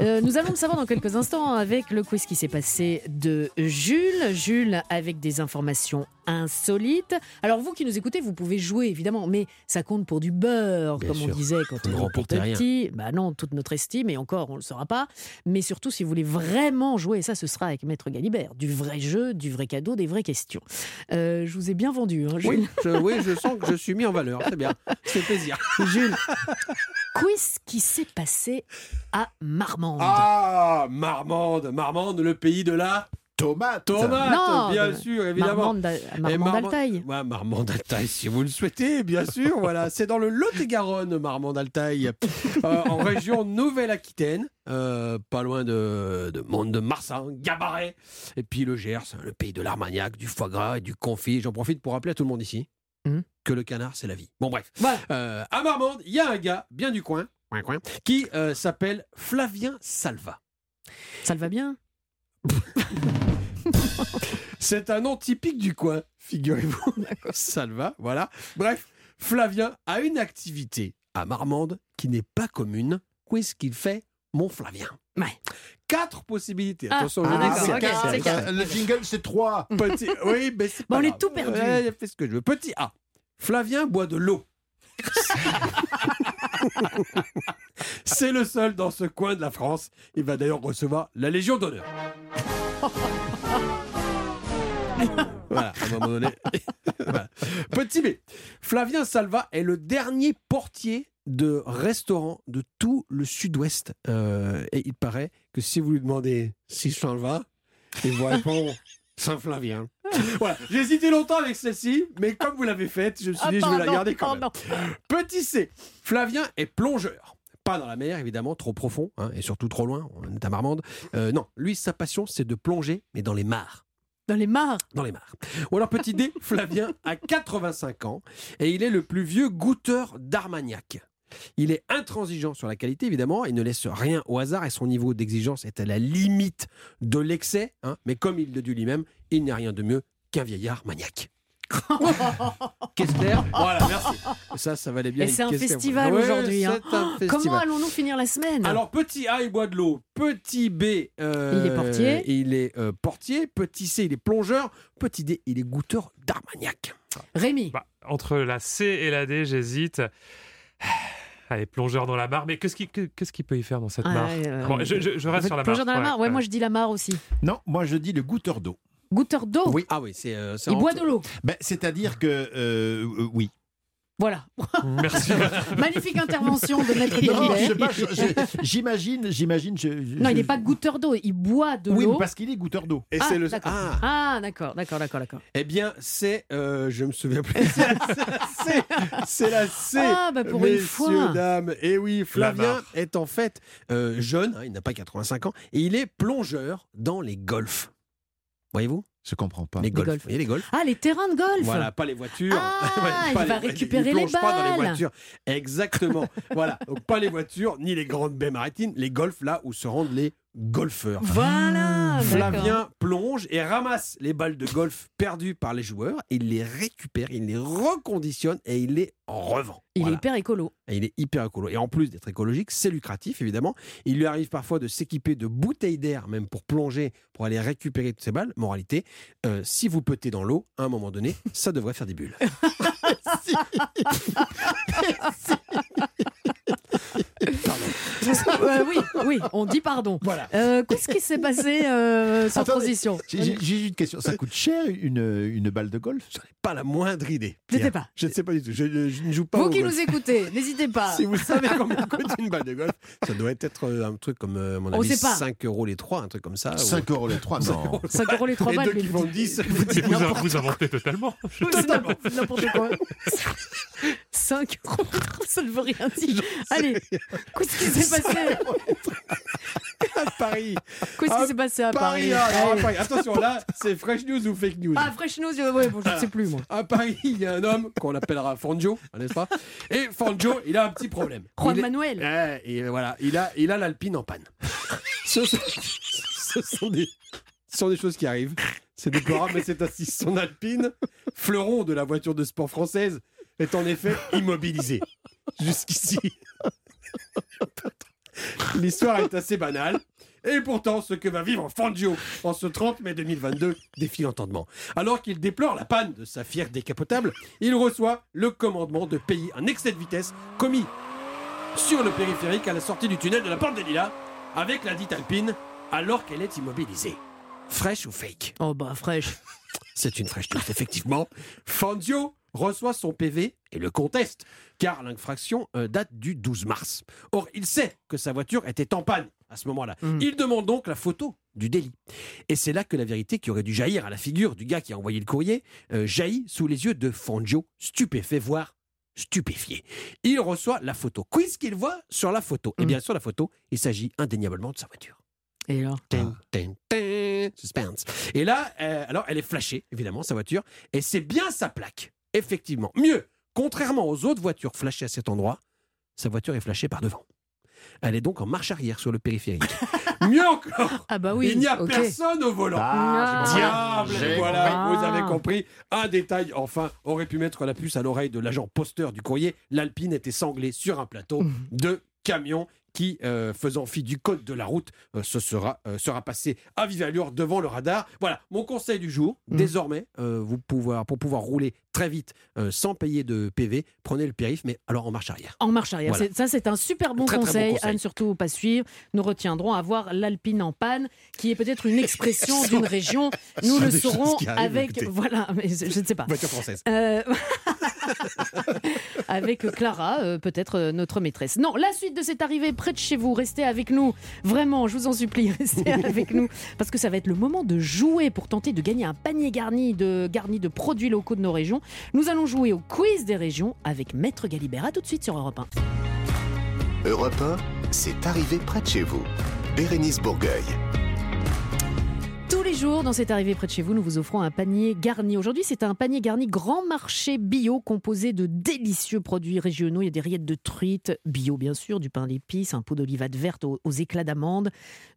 Euh, nous allons le savoir dans quelques instants avec le quiz qui s'est passé de Jules. Jules avec des informations insolites. Alors vous qui nous écoutez, vous pouvez jouer évidemment, mais ça compte pour du beurre, Bien comme on disait quand ne on était rien. petit. Bah non, toute notre estime, et encore on le saura pas. Mais surtout si vous voulez vraiment jouer, et ça ce sera avec Maître Galibert, du vrai jeu, du vrai cadeau, des vraies questions. Euh, je vous ai bien vendu, hein, Jules. Oui je, oui, je sens que je suis mis en valeur, c'est bien. C'est plaisir. Jules, quiz qui s'est passé à Marmande. Ah, Marmande, Marmande, le pays de la Tomate. tomate, Non, bien sûr, évidemment. Marmande d'Al- Et Marmande Marmande- Altaï. Ouais, Marmande Altaï, si vous le souhaitez, bien sûr. voilà, c'est dans le Lot-et-Garonne, Marmande Altaï, euh, en région Nouvelle-Aquitaine, euh, pas loin de, de Monde de Marsan, Gabaret, et puis le Gers, le pays de l'armagnac, du foie gras et du confit. J'en profite pour rappeler à tout le monde ici Mhm. que le canard, c'est la vie. Bon, bref. Voilà. Euh, à Marmande, il y a un gars, bien du coin, coin, coin, qui euh, s'appelle Flavien Salva. Ça le va bien? C'est un nom typique du coin, figurez-vous. Salva, voilà. Bref, Flavien a une activité à Marmande qui n'est pas commune. Qu'est-ce qu'il fait, mon Flavien? Ouais. Quatre possibilités. Ah, Attention, ah, je dis que d'accord, c'est ok, quatre. c'est quatre. Le jingle, c'est 3. Petit, oui, mais c'est Bon, pas on est tout perdu. Ouais, j'ai fait ce que je veux. Petit A. Flavien boit de l'eau. c'est le seul dans ce coin de la France. Il va d'ailleurs recevoir la Légion d'honneur. voilà, à un moment donné. Voilà. Petit B. Flavien Salva est le dernier portier de restaurants de tout le sud-ouest. Euh, et il paraît que si vous lui demandez si ça va, il vous répond Saint-Flavien. Voilà, j'ai hésité longtemps avec celle-ci, mais comme vous l'avez faite, je me suis Ah, dit je vais la pardon, garder quand même. Petit C, Flavien est plongeur. Pas dans la mer, évidemment, trop profond, hein, et surtout trop loin, on est à Marmande. Euh, non, lui, sa passion, c'est de plonger, mais dans les mares. Dans les mares? Dans les mares. Ou alors, petit D, Flavien a 85 ans, et il est le plus vieux goûteur d'Armagnac. Il est intransigeant sur la qualité, évidemment, il ne laisse rien au hasard, et son niveau d'exigence est à la limite de l'excès, hein, mais comme il le dit lui-même, il n'y a rien de mieux qu'un vieillard maniaque. Kessler, voilà, merci. Ça, ça valait bien. Et c'est un Kessler. festival Ouais, aujourd'hui. hein. Oh. Comment allons-nous finir la semaine Alors, petit A, il boit de l'eau. Petit B, euh, Il est portier. Il est euh, portier. Petit C, il est plongeur. Petit D, il est goûteur d'Armagnac. Rémi. Bah, entre la C et la D, j'hésite. Allez, plongeur dans la mare. Mais qu'est-ce qu'il qu'est-ce peut y faire dans cette Ah, mare euh, Bon, je, je- je reste sur la mare. Plongeur dans la Ouais, mare Ouais, ouais. moi je dis la mare aussi. Non, moi je dis le goûteur d'eau. Goûteur d'eau Oui, ah oui, c'est. euh, c'est Il en- boit de l'eau. Ben, C'est-à-dire que, euh, euh, oui. Voilà. Merci. Magnifique intervention de Maître Non, je sais Guilibert. pas, je- je- j'imagine, j'imagine. je- je- Non, il n'est pas goûteur d'eau, il boit de Oui, l'eau. parce qu'il est goûteur d'eau. Et Ah, c'est le. d'accord. Ah. Ah, d'accord, d'accord, d'accord, d'accord. Eh bien, c'est. euh, je me souviens plus. C'est la C. C'est la C. Ah, bah, pour une messieurs, fois. dames. Et oui, Flavien est en fait euh, jeune, hein, il n'a pas 85 ans, et il est plongeur dans les golfs. Voyez-vous? Je comprends pas. Les voyez les golfs Ah, les terrains de golf Voilà, pas les voitures. Ah, Pas il va les- récupérer il les plonge pas dans les balles. voitures. Exactement. voilà. Donc pas les voitures, ni les grandes baies maritimes, les golfs là où se rendent les golfeurs. Voilà Flavien d'accord. plonge et ramasse les balles de golf perdues par les joueurs. Il les récupère, il les reconditionne et il les revend. Il Voilà. est hyper écolo. Et il est hyper écolo. Et en plus d'être écologique, c'est lucratif, évidemment. Il lui arrive parfois de s'équiper de bouteilles d'air, même pour plonger, pour aller récupérer toutes ces balles. Moralité, euh, si vous petez dans l'eau, à un moment donné, ça devrait faire des bulles. Euh, oui, oui, on dit pardon. Voilà. Euh, Qu'est-ce qui s'est passé euh, sans Attendez, transition J'ai une question. Ça coûte cher une, une balle de golf? J'en ai pas la moindre idée. Je sais Pierre. pas. Je ne sais pas du tout. Je, je ne joue pas Vous au qui golf. nous écoutez, n'hésitez pas. Si vous savez combien coûte une balle de golf, ça doit être euh, un truc comme, euh, à mon On avis, sait pas. 5 euros les trois, un truc comme ça. 5 euros les trois, non. 5 euros les 3 Et balles. deux mais qui dites- 10. vous dites vous, vous inventez totalement. N'importe n'importe quoi. 5 euros, ça ne veut rien dire. Allez, qu'est-ce qui s'est passé à Paris. Qu'est-ce qui s'est passé à Paris ah, à. Attention, là, c'est fresh news ou fake news Ah, Fresh News, euh, ouais, bon, je ne sais plus, moi. À Paris, il y a un homme qu'on appellera Fangio, n'est-ce pas Et Fangio, il a un petit problème. Juan Il est- Manuel. Eh, et voilà, il a, il a l'Alpine en panne. ce, sont, ce sont des, ce sont des choses qui arrivent. C'est déplorable, mais c'est ainsi. Son Alpine, fleuron de la voiture de sport française, est en effet immobilisé. Jusqu'ici. L'histoire est assez banale. Et pourtant, ce que va vivre Fangio en ce 30 mai 2022 défie l'entendement. Alors qu'il déplore la panne de sa fière décapotable, il reçoit le commandement de payer un excès de vitesse commis sur le périphérique à la sortie du tunnel de la Porte des Lilas avec la dite Alpine alors qu'elle est immobilisée. Fresh ou fake? Oh, bah, fraîche. C'est une fresh news, effectivement. Fangio reçoit son PV et le conteste, car l'infraction euh, date du 12 mars. Or, il sait que sa voiture était en panne à ce moment-là. Il demande donc la photo du délit. Et c'est là que la vérité qui aurait dû jaillir à la figure du gars qui a envoyé le courrier euh, jaillit sous les yeux de Fangio, stupéfait, voire stupéfié. Il reçoit la photo. Qu'est-ce qu'il voit sur la photo Eh bien, sur la photo, il s'agit indéniablement de sa voiture. Et alors Tin, tin, tin, suspense. Et là, euh, alors, elle est flashée, évidemment, sa voiture, et c'est bien sa plaque, effectivement. Mieux, contrairement aux autres voitures flashées à cet endroit, sa voiture est flashée par devant. Elle est donc en marche arrière sur le périphérique. Mieux encore, Ah, bah oui. il n'y a personne au volant. Ah, Diable, voilà, vous avez compris. compris. Un détail, enfin, aurait pu mettre la puce à l'oreille de l'agent posteur du courrier. L'Alpine était sanglée sur un plateau Mmh. de camions qui, euh, faisant fi du code de la route, euh, sera, euh, sera passé à vive allure devant le radar. Voilà, mon conseil du jour. Mmh. Désormais, euh, vous pouvoir, pour pouvoir rouler très vite sans payer de PV, prenez le périph', mais alors en marche arrière. En marche arrière. Voilà. Ça, c'est un super bon Très, très bon conseil. conseil. À ne surtout pas suivre. Nous retiendrons à voir l'Alpine en panne, qui est peut-être une expression d'une région. Nous le saurons avec. Voilà, mais je je ne sais pas. Voiture française. Avec Clara, euh, peut-être euh, notre maîtresse. Non, la suite de cette arrivée près de chez vous, restez avec nous. Vraiment, je vous en supplie, restez avec nous. Parce que ça va être le moment de jouer pour tenter de gagner un panier garni de, garni de produits locaux de nos régions. Nous allons jouer au quiz des régions avec Maître Galibert. À tout de suite sur Europe 1. Europe 1, c'est arrivé près de chez vous. Bérénice Bourgueil. Les jours, dans cette arrivée près de chez vous, nous vous offrons un panier garni. Aujourd'hui, c'est un panier garni grand marché bio composé de délicieux produits régionaux. Il y a des rillettes de truite bio, bien sûr, du pain d'épices, un pot d'olivade verte aux, éclats d'amande,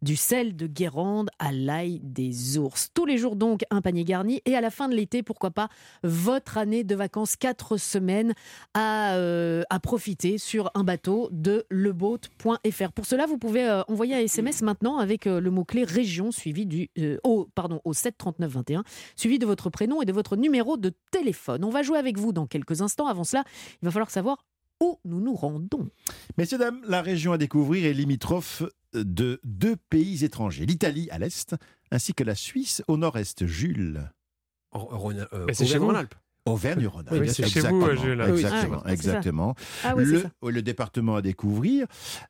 du sel de Guérande à l'ail des ours. Tous les jours, donc, un panier garni. Et à la fin de l'été, pourquoi pas, votre année de vacances, quatre semaines à, euh, à profiter sur un bateau de leboat.fr. Pour cela, vous pouvez euh, envoyer un SMS maintenant avec euh, le mot-clé région suivi du euh, au, pardon, au 7 39 21, suivi de votre prénom et de votre numéro de téléphone. On va jouer avec vous dans quelques instants. Avant cela, il va falloir savoir où nous nous rendons. Messieurs, dames, la région à découvrir est limitrophe de deux pays étrangers, l'Italie à l'est, ainsi que la Suisse au nord-est. Jules. euh, c'est chez vous. Auvergne-Rhône-Alpes. Auvergne-Rhône-Alpes. Oui, c'est chez vous, Exactement, Jules. Exactement, Ah ça. exactement. Ah oui, le département à découvrir,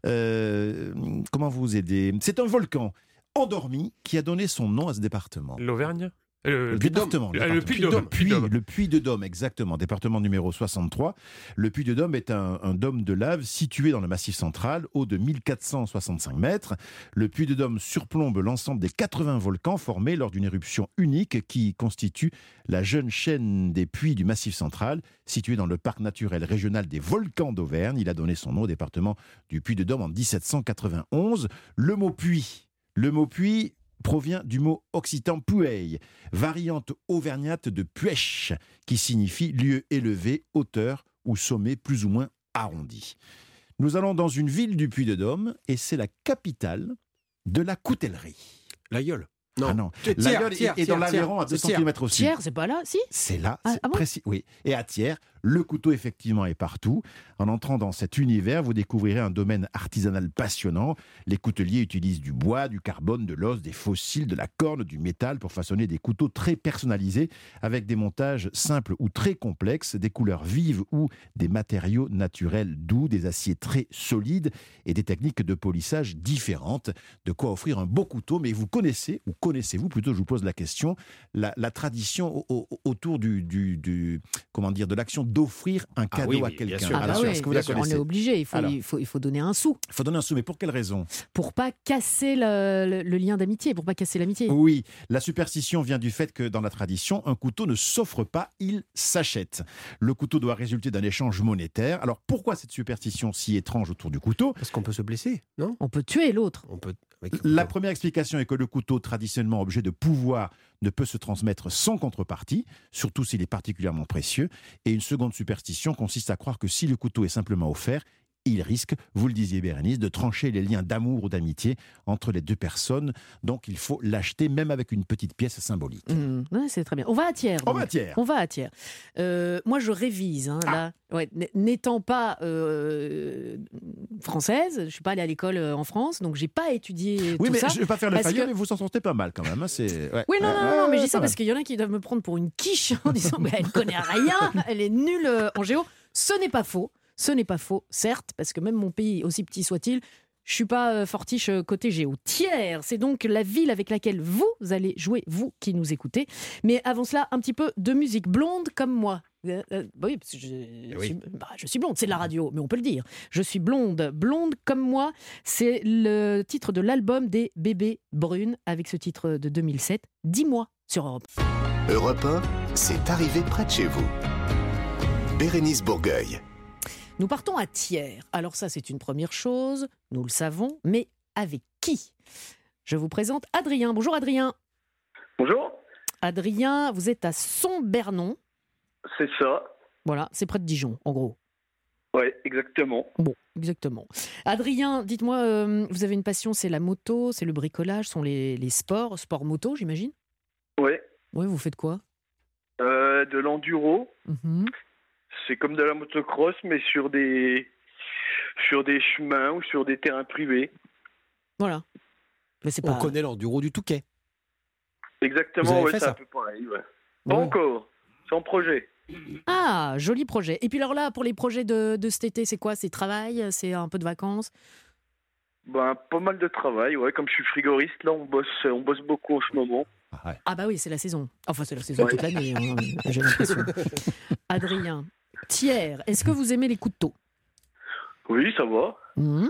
euh, comment vous aider? C'est un volcan endormi qui a donné son nom à ce département. L'Auvergne Euh, Le département. Euh, Le Puy-de-Dôme. Le Puy, Puy-de-Dôme. le Puy de Dôme, exactement. Département numéro 63. Le Puy de Dôme est un, un dôme de lave situé dans le massif central, haut de 1465 mètres. Le Puy de Dôme surplombe l'ensemble des 80 volcans formés lors d'une éruption unique qui constitue la jeune chaîne des puits du massif central, situé dans le parc naturel régional des volcans d'Auvergne. Il a donné son nom au département du Puy de Dôme en 1791. Le mot puits, le mot puits provient du mot occitan puey, variante auvergnate de puèche, qui signifie lieu élevé, hauteur ou sommet plus ou moins arrondi. Nous allons dans une ville du Puy-de-Dôme et c'est la capitale de la coutellerie. L'Aïeul. Ah non, Thiers, l'Aïeul Thiers, est, est dans Thiers, l'Aveyron à c'est 200 Thiers. km au sud. Thiers, c'est pas là, si? C'est là, Ah, c'est ah bon? précis. Oui. Et à Thiers, le couteau effectivement est partout. En entrant dans cet univers, vous découvrirez un domaine artisanal passionnant. Les couteliers utilisent du bois, du carbone, de l'os, des fossiles, de la corne, du métal pour façonner des couteaux très personnalisés avec des montages simples ou très complexes, des couleurs vives ou des matériaux naturels doux, des aciers très solides et des techniques de polissage différentes. De quoi offrir un beau couteau. Mais vous connaissez, ou connaissez-vous plutôt, je vous pose la question, la, tradition au- au- autour du, du- du- comment dire, de l'action d'offrir un Ah cadeau oui, à quelqu'un. sûr. Ah bah est-ce oui, que vous la bien sûr, on est obligé, il faut, Alors. il, faut, il faut donner un sou Il faut donner un sou, mais pour quelle raison? Pour pas casser le, le- le lien d'amitié, pour pas casser l'amitié. Oui, la superstition vient du fait que dans la tradition, un couteau ne s'offre pas, il s'achète. Le couteau doit résulter d'un échange monétaire. Alors pourquoi cette superstition si étrange autour du couteau? Parce qu'on peut se blesser, non? On peut tuer l'autre. On peut. La première explication est que le couteau, traditionnellement objet de pouvoir, ne peut se transmettre sans contrepartie, surtout s'il est particulièrement précieux. Et une seconde superstition consiste à croire que si le couteau est simplement offert, il risque, vous le disiez Bérénice, de trancher les liens d'amour ou d'amitié entre les deux personnes. Donc il faut l'acheter même avec une petite pièce symbolique. Mmh, ouais, c'est très bien. On va à Thiers. On donc. va à Thiers. On va à Thiers. Euh, moi, je révise. hein, là. Ouais, n- N'étant pas euh, française, je suis pas allée à l'école euh, en France, donc j'ai pas étudié Oui, tout mais ça. je ne vais pas faire le faillot, que- mais vous s'en sortez pas mal quand même. hein, ouais. Oui, non, non, non, non, mais je dis ça pas parce qu'il y en a qui doivent me prendre pour une quiche en disant mais elle connaît rien, elle est nulle en géo. Ce n'est pas faux. Ce n'est pas faux, certes, parce que même mon pays, aussi petit soit-il, je suis pas euh, fortiche euh, côté géo. Thiers, c'est donc la ville avec laquelle vous allez jouer, vous qui nous écoutez. Mais avant cela, un petit peu de musique blonde comme moi. Euh, euh, bah oui, parce que je, je oui. suis, bah, je suis blonde, c'est de la radio, mais on peut le dire. Je suis blonde, blonde comme moi. C'est le titre de l'album des Bébés Brunes avec ce titre de 2007. Dis-moi sur Europe. Europe 1, c'est arrivé près de chez vous. Bérénice Bourgueil. Nous partons à Thiers. Alors ça, c'est une première chose, nous le savons, mais avec qui? Je vous présente Adrien. Bonjour Adrien. Bonjour. Adrien, vous êtes à Sombernon. C'est ça. Voilà, c'est près de Dijon, en gros. Ouais, exactement. Bon, exactement. Adrien, dites-moi, euh, vous avez une passion, c'est la moto, c'est le bricolage, sont les, les sports, sport moto, j'imagine? Ouais. Oui, vous faites quoi? Euh, de l'enduro. Mhm. C'est comme de la motocross, mais sur des sur des chemins ou sur des terrains privés. Voilà. Mais c'est On pas... connaît l'enduro du Touquet. Exactement, ouais, c'est un peu pareil. Ouais. Pas Ouais. encore. En projet. Ah, joli projet. Et puis alors là, pour les projets de, de cet été, c'est quoi? C'est travail C'est un peu de vacances? Ben, pas mal de travail, ouais. Comme je suis frigoriste, là, on bosse, on bosse beaucoup en ce moment. Ah bah oui, c'est la saison. Enfin, c'est la saison Ouais. toute l'année, hein, j'ai l'impression. Adrien, Thiers, est-ce que vous aimez les couteaux? Oui, ça va. Ouais,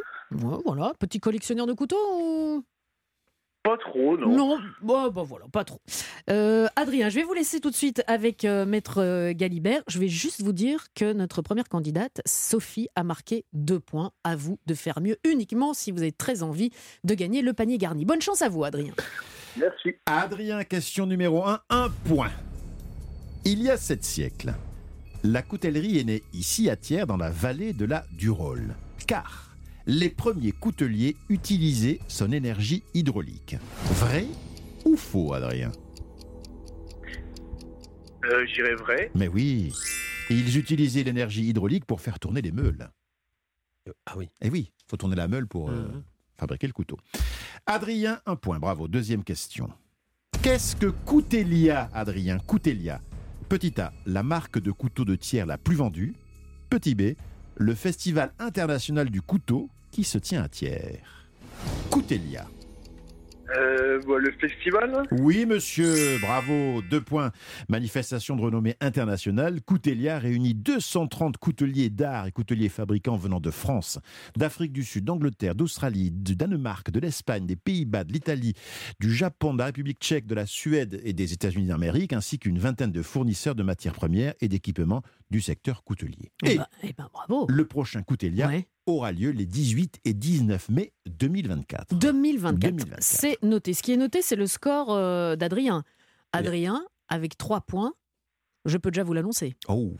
Voilà, petit collectionneur de couteaux ou- Pas trop, non. Non, bah, bah voilà, pas trop. Euh, Adrien, je vais vous laisser tout de suite avec euh, Maître euh, Galibert. Je vais juste vous dire que notre première candidate, Sophie, a marqué deux points. À vous de faire mieux uniquement si vous avez très envie de gagner le panier garni. Bonne chance à vous, Adrien. Merci. Adrien, question numéro 1, un point. Il y a sept siècles, la coutellerie est née ici à Thiers, dans la vallée de la Durole. Car les premiers couteliers utilisaient son énergie hydraulique. Vrai ou faux, Adrien? Euh, je dirais vrai. Mais oui, ils utilisaient l'énergie hydraulique pour faire tourner les meules. Ah oui. Eh oui, faut tourner la meule pour euh, fabriquer le couteau. Adrien, un point, bravo. Deuxième question. Qu'est-ce que Coutelia, Adrien? Coutelia Petit A, la marque de couteau de tiers la plus vendue. Petit B, le festival international du couteau qui se tient à Thiers. Coutelia. Euh, le festival Oui, monsieur, bravo, deux points. Manifestation de renommée internationale, Coutelia réunit 230 couteliers d'art et couteliers fabricants venant de France, d'Afrique du Sud, d'Angleterre, d'Australie, du Danemark, de l'Espagne, des Pays-Bas, de l'Italie, du Japon, de la République tchèque, de la Suède et des États-Unis d'Amérique, ainsi qu'une vingtaine de fournisseurs de matières premières et d'équipements du secteur coutelier. Eh Et ben, eh ben, bravo. le prochain Coutelia aura lieu les 18 et 19 mai 2024. 2024. 2024. C'est noté. Ce qui est noté, c'est le score euh, d'Adrien. Adrien, avec trois points, je peux déjà vous l'annoncer. Oh.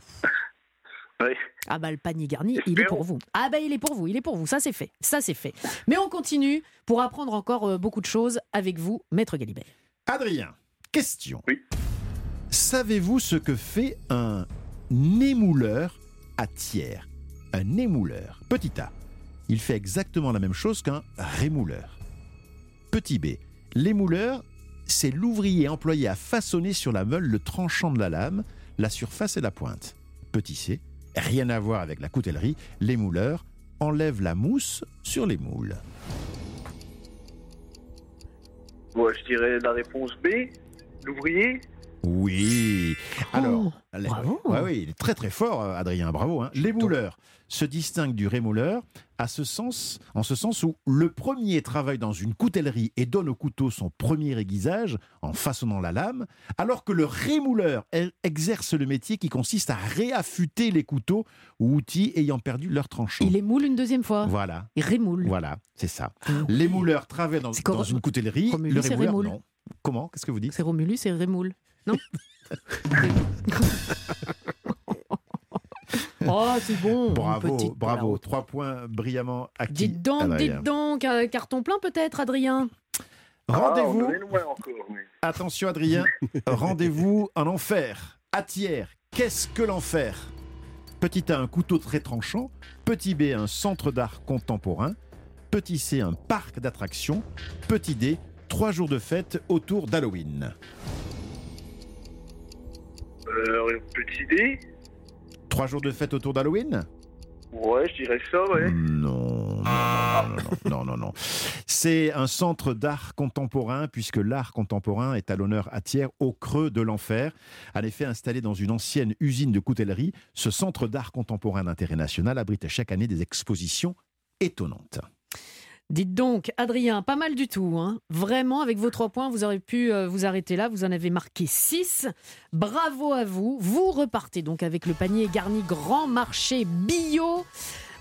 Ah bah le panier garni, il est pour vous. Ah bah il est pour vous, il est pour vous. Ça c'est fait, ça c'est fait. Mais on continue pour apprendre encore euh, beaucoup de choses avec vous, Maître Galibert. Adrien, question. Savez-vous ce que fait un émouleur à tiers Un émouleur. Petit A. Il fait exactement la même chose qu'un rémouleur. Petit B. L'émouleur, c'est l'ouvrier employé à façonner sur la meule le tranchant de la lame, la surface et la pointe. Petit C. Rien à voir avec la coutellerie. L'émouleur enlève la mousse sur les moules. Ouais, je dirais la réponse B. L'ouvrier Oui. Alors, Oh, les- bravo. ouais, oui, il est très très fort, euh, Adrien. Bravo. Hein. L'émouleur se distingue du rémouleur à ce sens, en ce sens où le premier travaille dans une coutellerie et donne au couteau son premier aiguisage en façonnant la lame, alors que le rémouleur elle, exerce le métier qui consiste à réaffûter les couteaux ou outils ayant perdu leur tranchant. Il émoule une deuxième fois. Voilà. Il rémoule. Voilà, c'est ça. L'émouleur travaille dans, une coutellerie. Romulus le rémouleur, rémoule. non. Comment? Qu'est-ce que vous dites? C'est Romulus et Rémoule. Non Oh, c'est bon. Bravo, bravo. Trois points brillamment acquis. Dites donc, Adrien. dites donc, un carton plein peut-être, Adrien Rendez-vous. Ah, on est loin encore, oui. Attention, Adrien. Rendez-vous en enfer. À Thiers. Qu'est-ce que l'enfer? Petit A, un couteau très tranchant. Petit B, un centre d'art contemporain. Petit C, un parc d'attractions. Petit D, trois jours de fête autour d'Halloween. Euh, petit D Trois jours de fête autour d'Halloween? Ouais, je dirais ça, ouais. Non, non, non, non, non, non, non. C'est un centre d'art contemporain, puisque l'art contemporain est à l'honneur à Thiers, au creux de l'enfer. En effet, installé dans une ancienne usine de coutellerie, ce centre d'art contemporain d'intérêt national abrite chaque année des expositions étonnantes. Dites donc, Adrien, pas mal du tout. hein. Vraiment, avec vos trois points, vous aurez pu euh, vous arrêter là. Vous en avez marqué six. Bravo à vous. Vous repartez donc avec le panier garni Grand Marché Bio.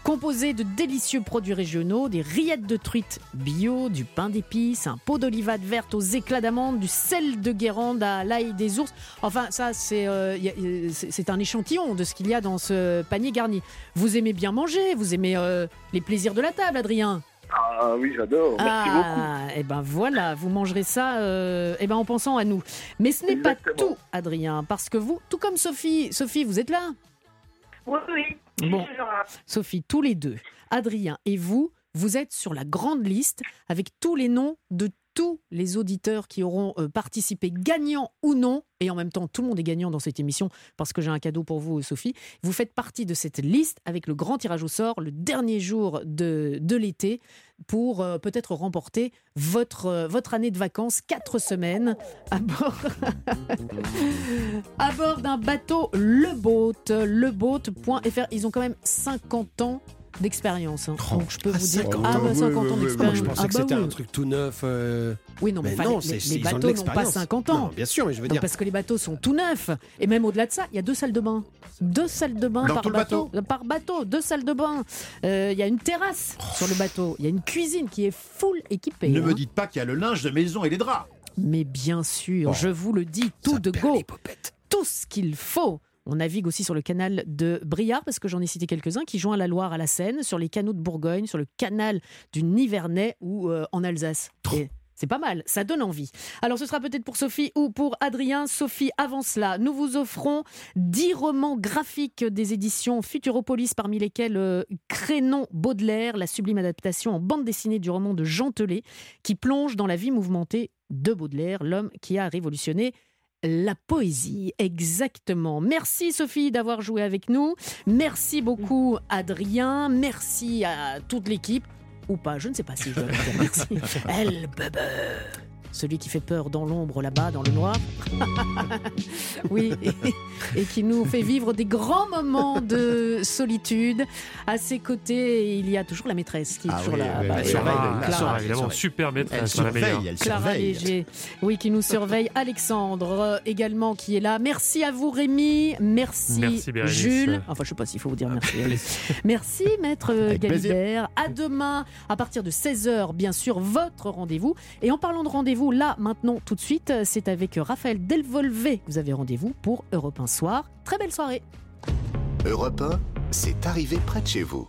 Composé de délicieux produits régionaux, des rillettes de truite bio, du pain d'épices, un pot d'olivade verte aux éclats d'amande, du sel de Guérande à l'ail des ours. Enfin, ça, c'est euh, a- c'est- un échantillon de ce qu'il y a dans ce panier garni. Vous aimez bien manger, vous aimez euh, les plaisirs de la table, Adrien Ah oui, j'adore. Merci beaucoup. ah, et ben voilà, vous mangerez ça euh, eh ben en pensant à nous. Mais ce n'est pas tout, Adrien, parce que vous, tout comme Sophie, Sophie, vous êtes là? Oui, oui. Bon. Sophie, tous les deux, Adrien et vous, vous êtes sur la grande liste avec tous les noms de tous les auditeurs qui auront euh, participé, gagnants ou non, et en même temps tout le monde est gagnant dans cette émission parce que j'ai un cadeau pour vous, Sophie. Vous faites partie de cette liste avec le grand tirage au sort le dernier jour de, l'été pour euh, peut-être remporter votre, euh, votre année de vacances, 4 semaines à bord, à bord d'un bateau Le Boat, leboat.fr. Ils ont quand même 50 ans d'expérience. hein. Donc je peux Ah, vous dire 50 ah, bah, ans. 50 ans d'expérience. Je pensais Ah, que bah c'était oui. un truc tout neuf. euh, Oui, non, mais, enfin, non, les, bateaux n'ont pas l'expérience. 50 ans. Non, bien sûr, mais je veux Non, dire. parce que les bateaux sont tout neufs. Et même au-delà de ça, il y a deux salles de bain. Deux salles de bain Dans par bateau. Euh, Par bateau, deux salles de bain. Euh, Il y a une terrasse sur le bateau. Il y a une cuisine qui est full équipée. Ne hein. me dites pas qu'il y a le linge de maison et les draps. Mais bien sûr, je vous le dis, tout de go. Tout ce qu'il faut. On navigue aussi sur le canal de Briard, parce que j'en ai cité quelques-uns, qui joignent la Loire à la Seine, sur les canaux de Bourgogne, sur le canal du Nivernais ou euh, en Alsace. Et C'est pas mal, ça donne envie. Alors ce sera peut-être pour Sophie ou pour Adrien. Sophie, avant cela, nous vous offrons 10 romans graphiques des éditions Futuropolis, parmi lesquels euh, Crénon Baudelaire, la sublime adaptation en bande dessinée du roman de Jean Telet, qui plonge dans la vie mouvementée de Baudelaire, l'homme qui a révolutionné la poésie, exactement. Merci Sophie d'avoir joué avec nous. Merci beaucoup Adrien. Merci à toute l'équipe. Ou pas, je ne sais pas si je dois dire merci. El Bebe. Celui qui fait peur dans l'ombre là-bas, dans le noir. oui, et, et qui nous fait vivre des grands moments de solitude. À ses côtés, il y a toujours la maîtresse qui est Ah toujours oui, là. oui, Bah, Clara, elle Clara. Évidemment, super maîtresse, Elle surveille, elle Clara surveille. Léger, oui, qui nous surveille. Alexandre euh, également qui est là. Merci à vous Rémi, merci. Jules. Enfin, je sais pas s'il faut vous dire merci. merci Maître euh, Avec plaisir. Galibert. À demain à partir de 16h, bien sûr, votre rendez-vous. Et en parlant de là, maintenant, tout de suite, c'est avec Raphaël Delvolvé vous avez rendez-vous pour Europe 1 Soir. Très belle soirée. Europe 1, c'est arrivé près de chez vous.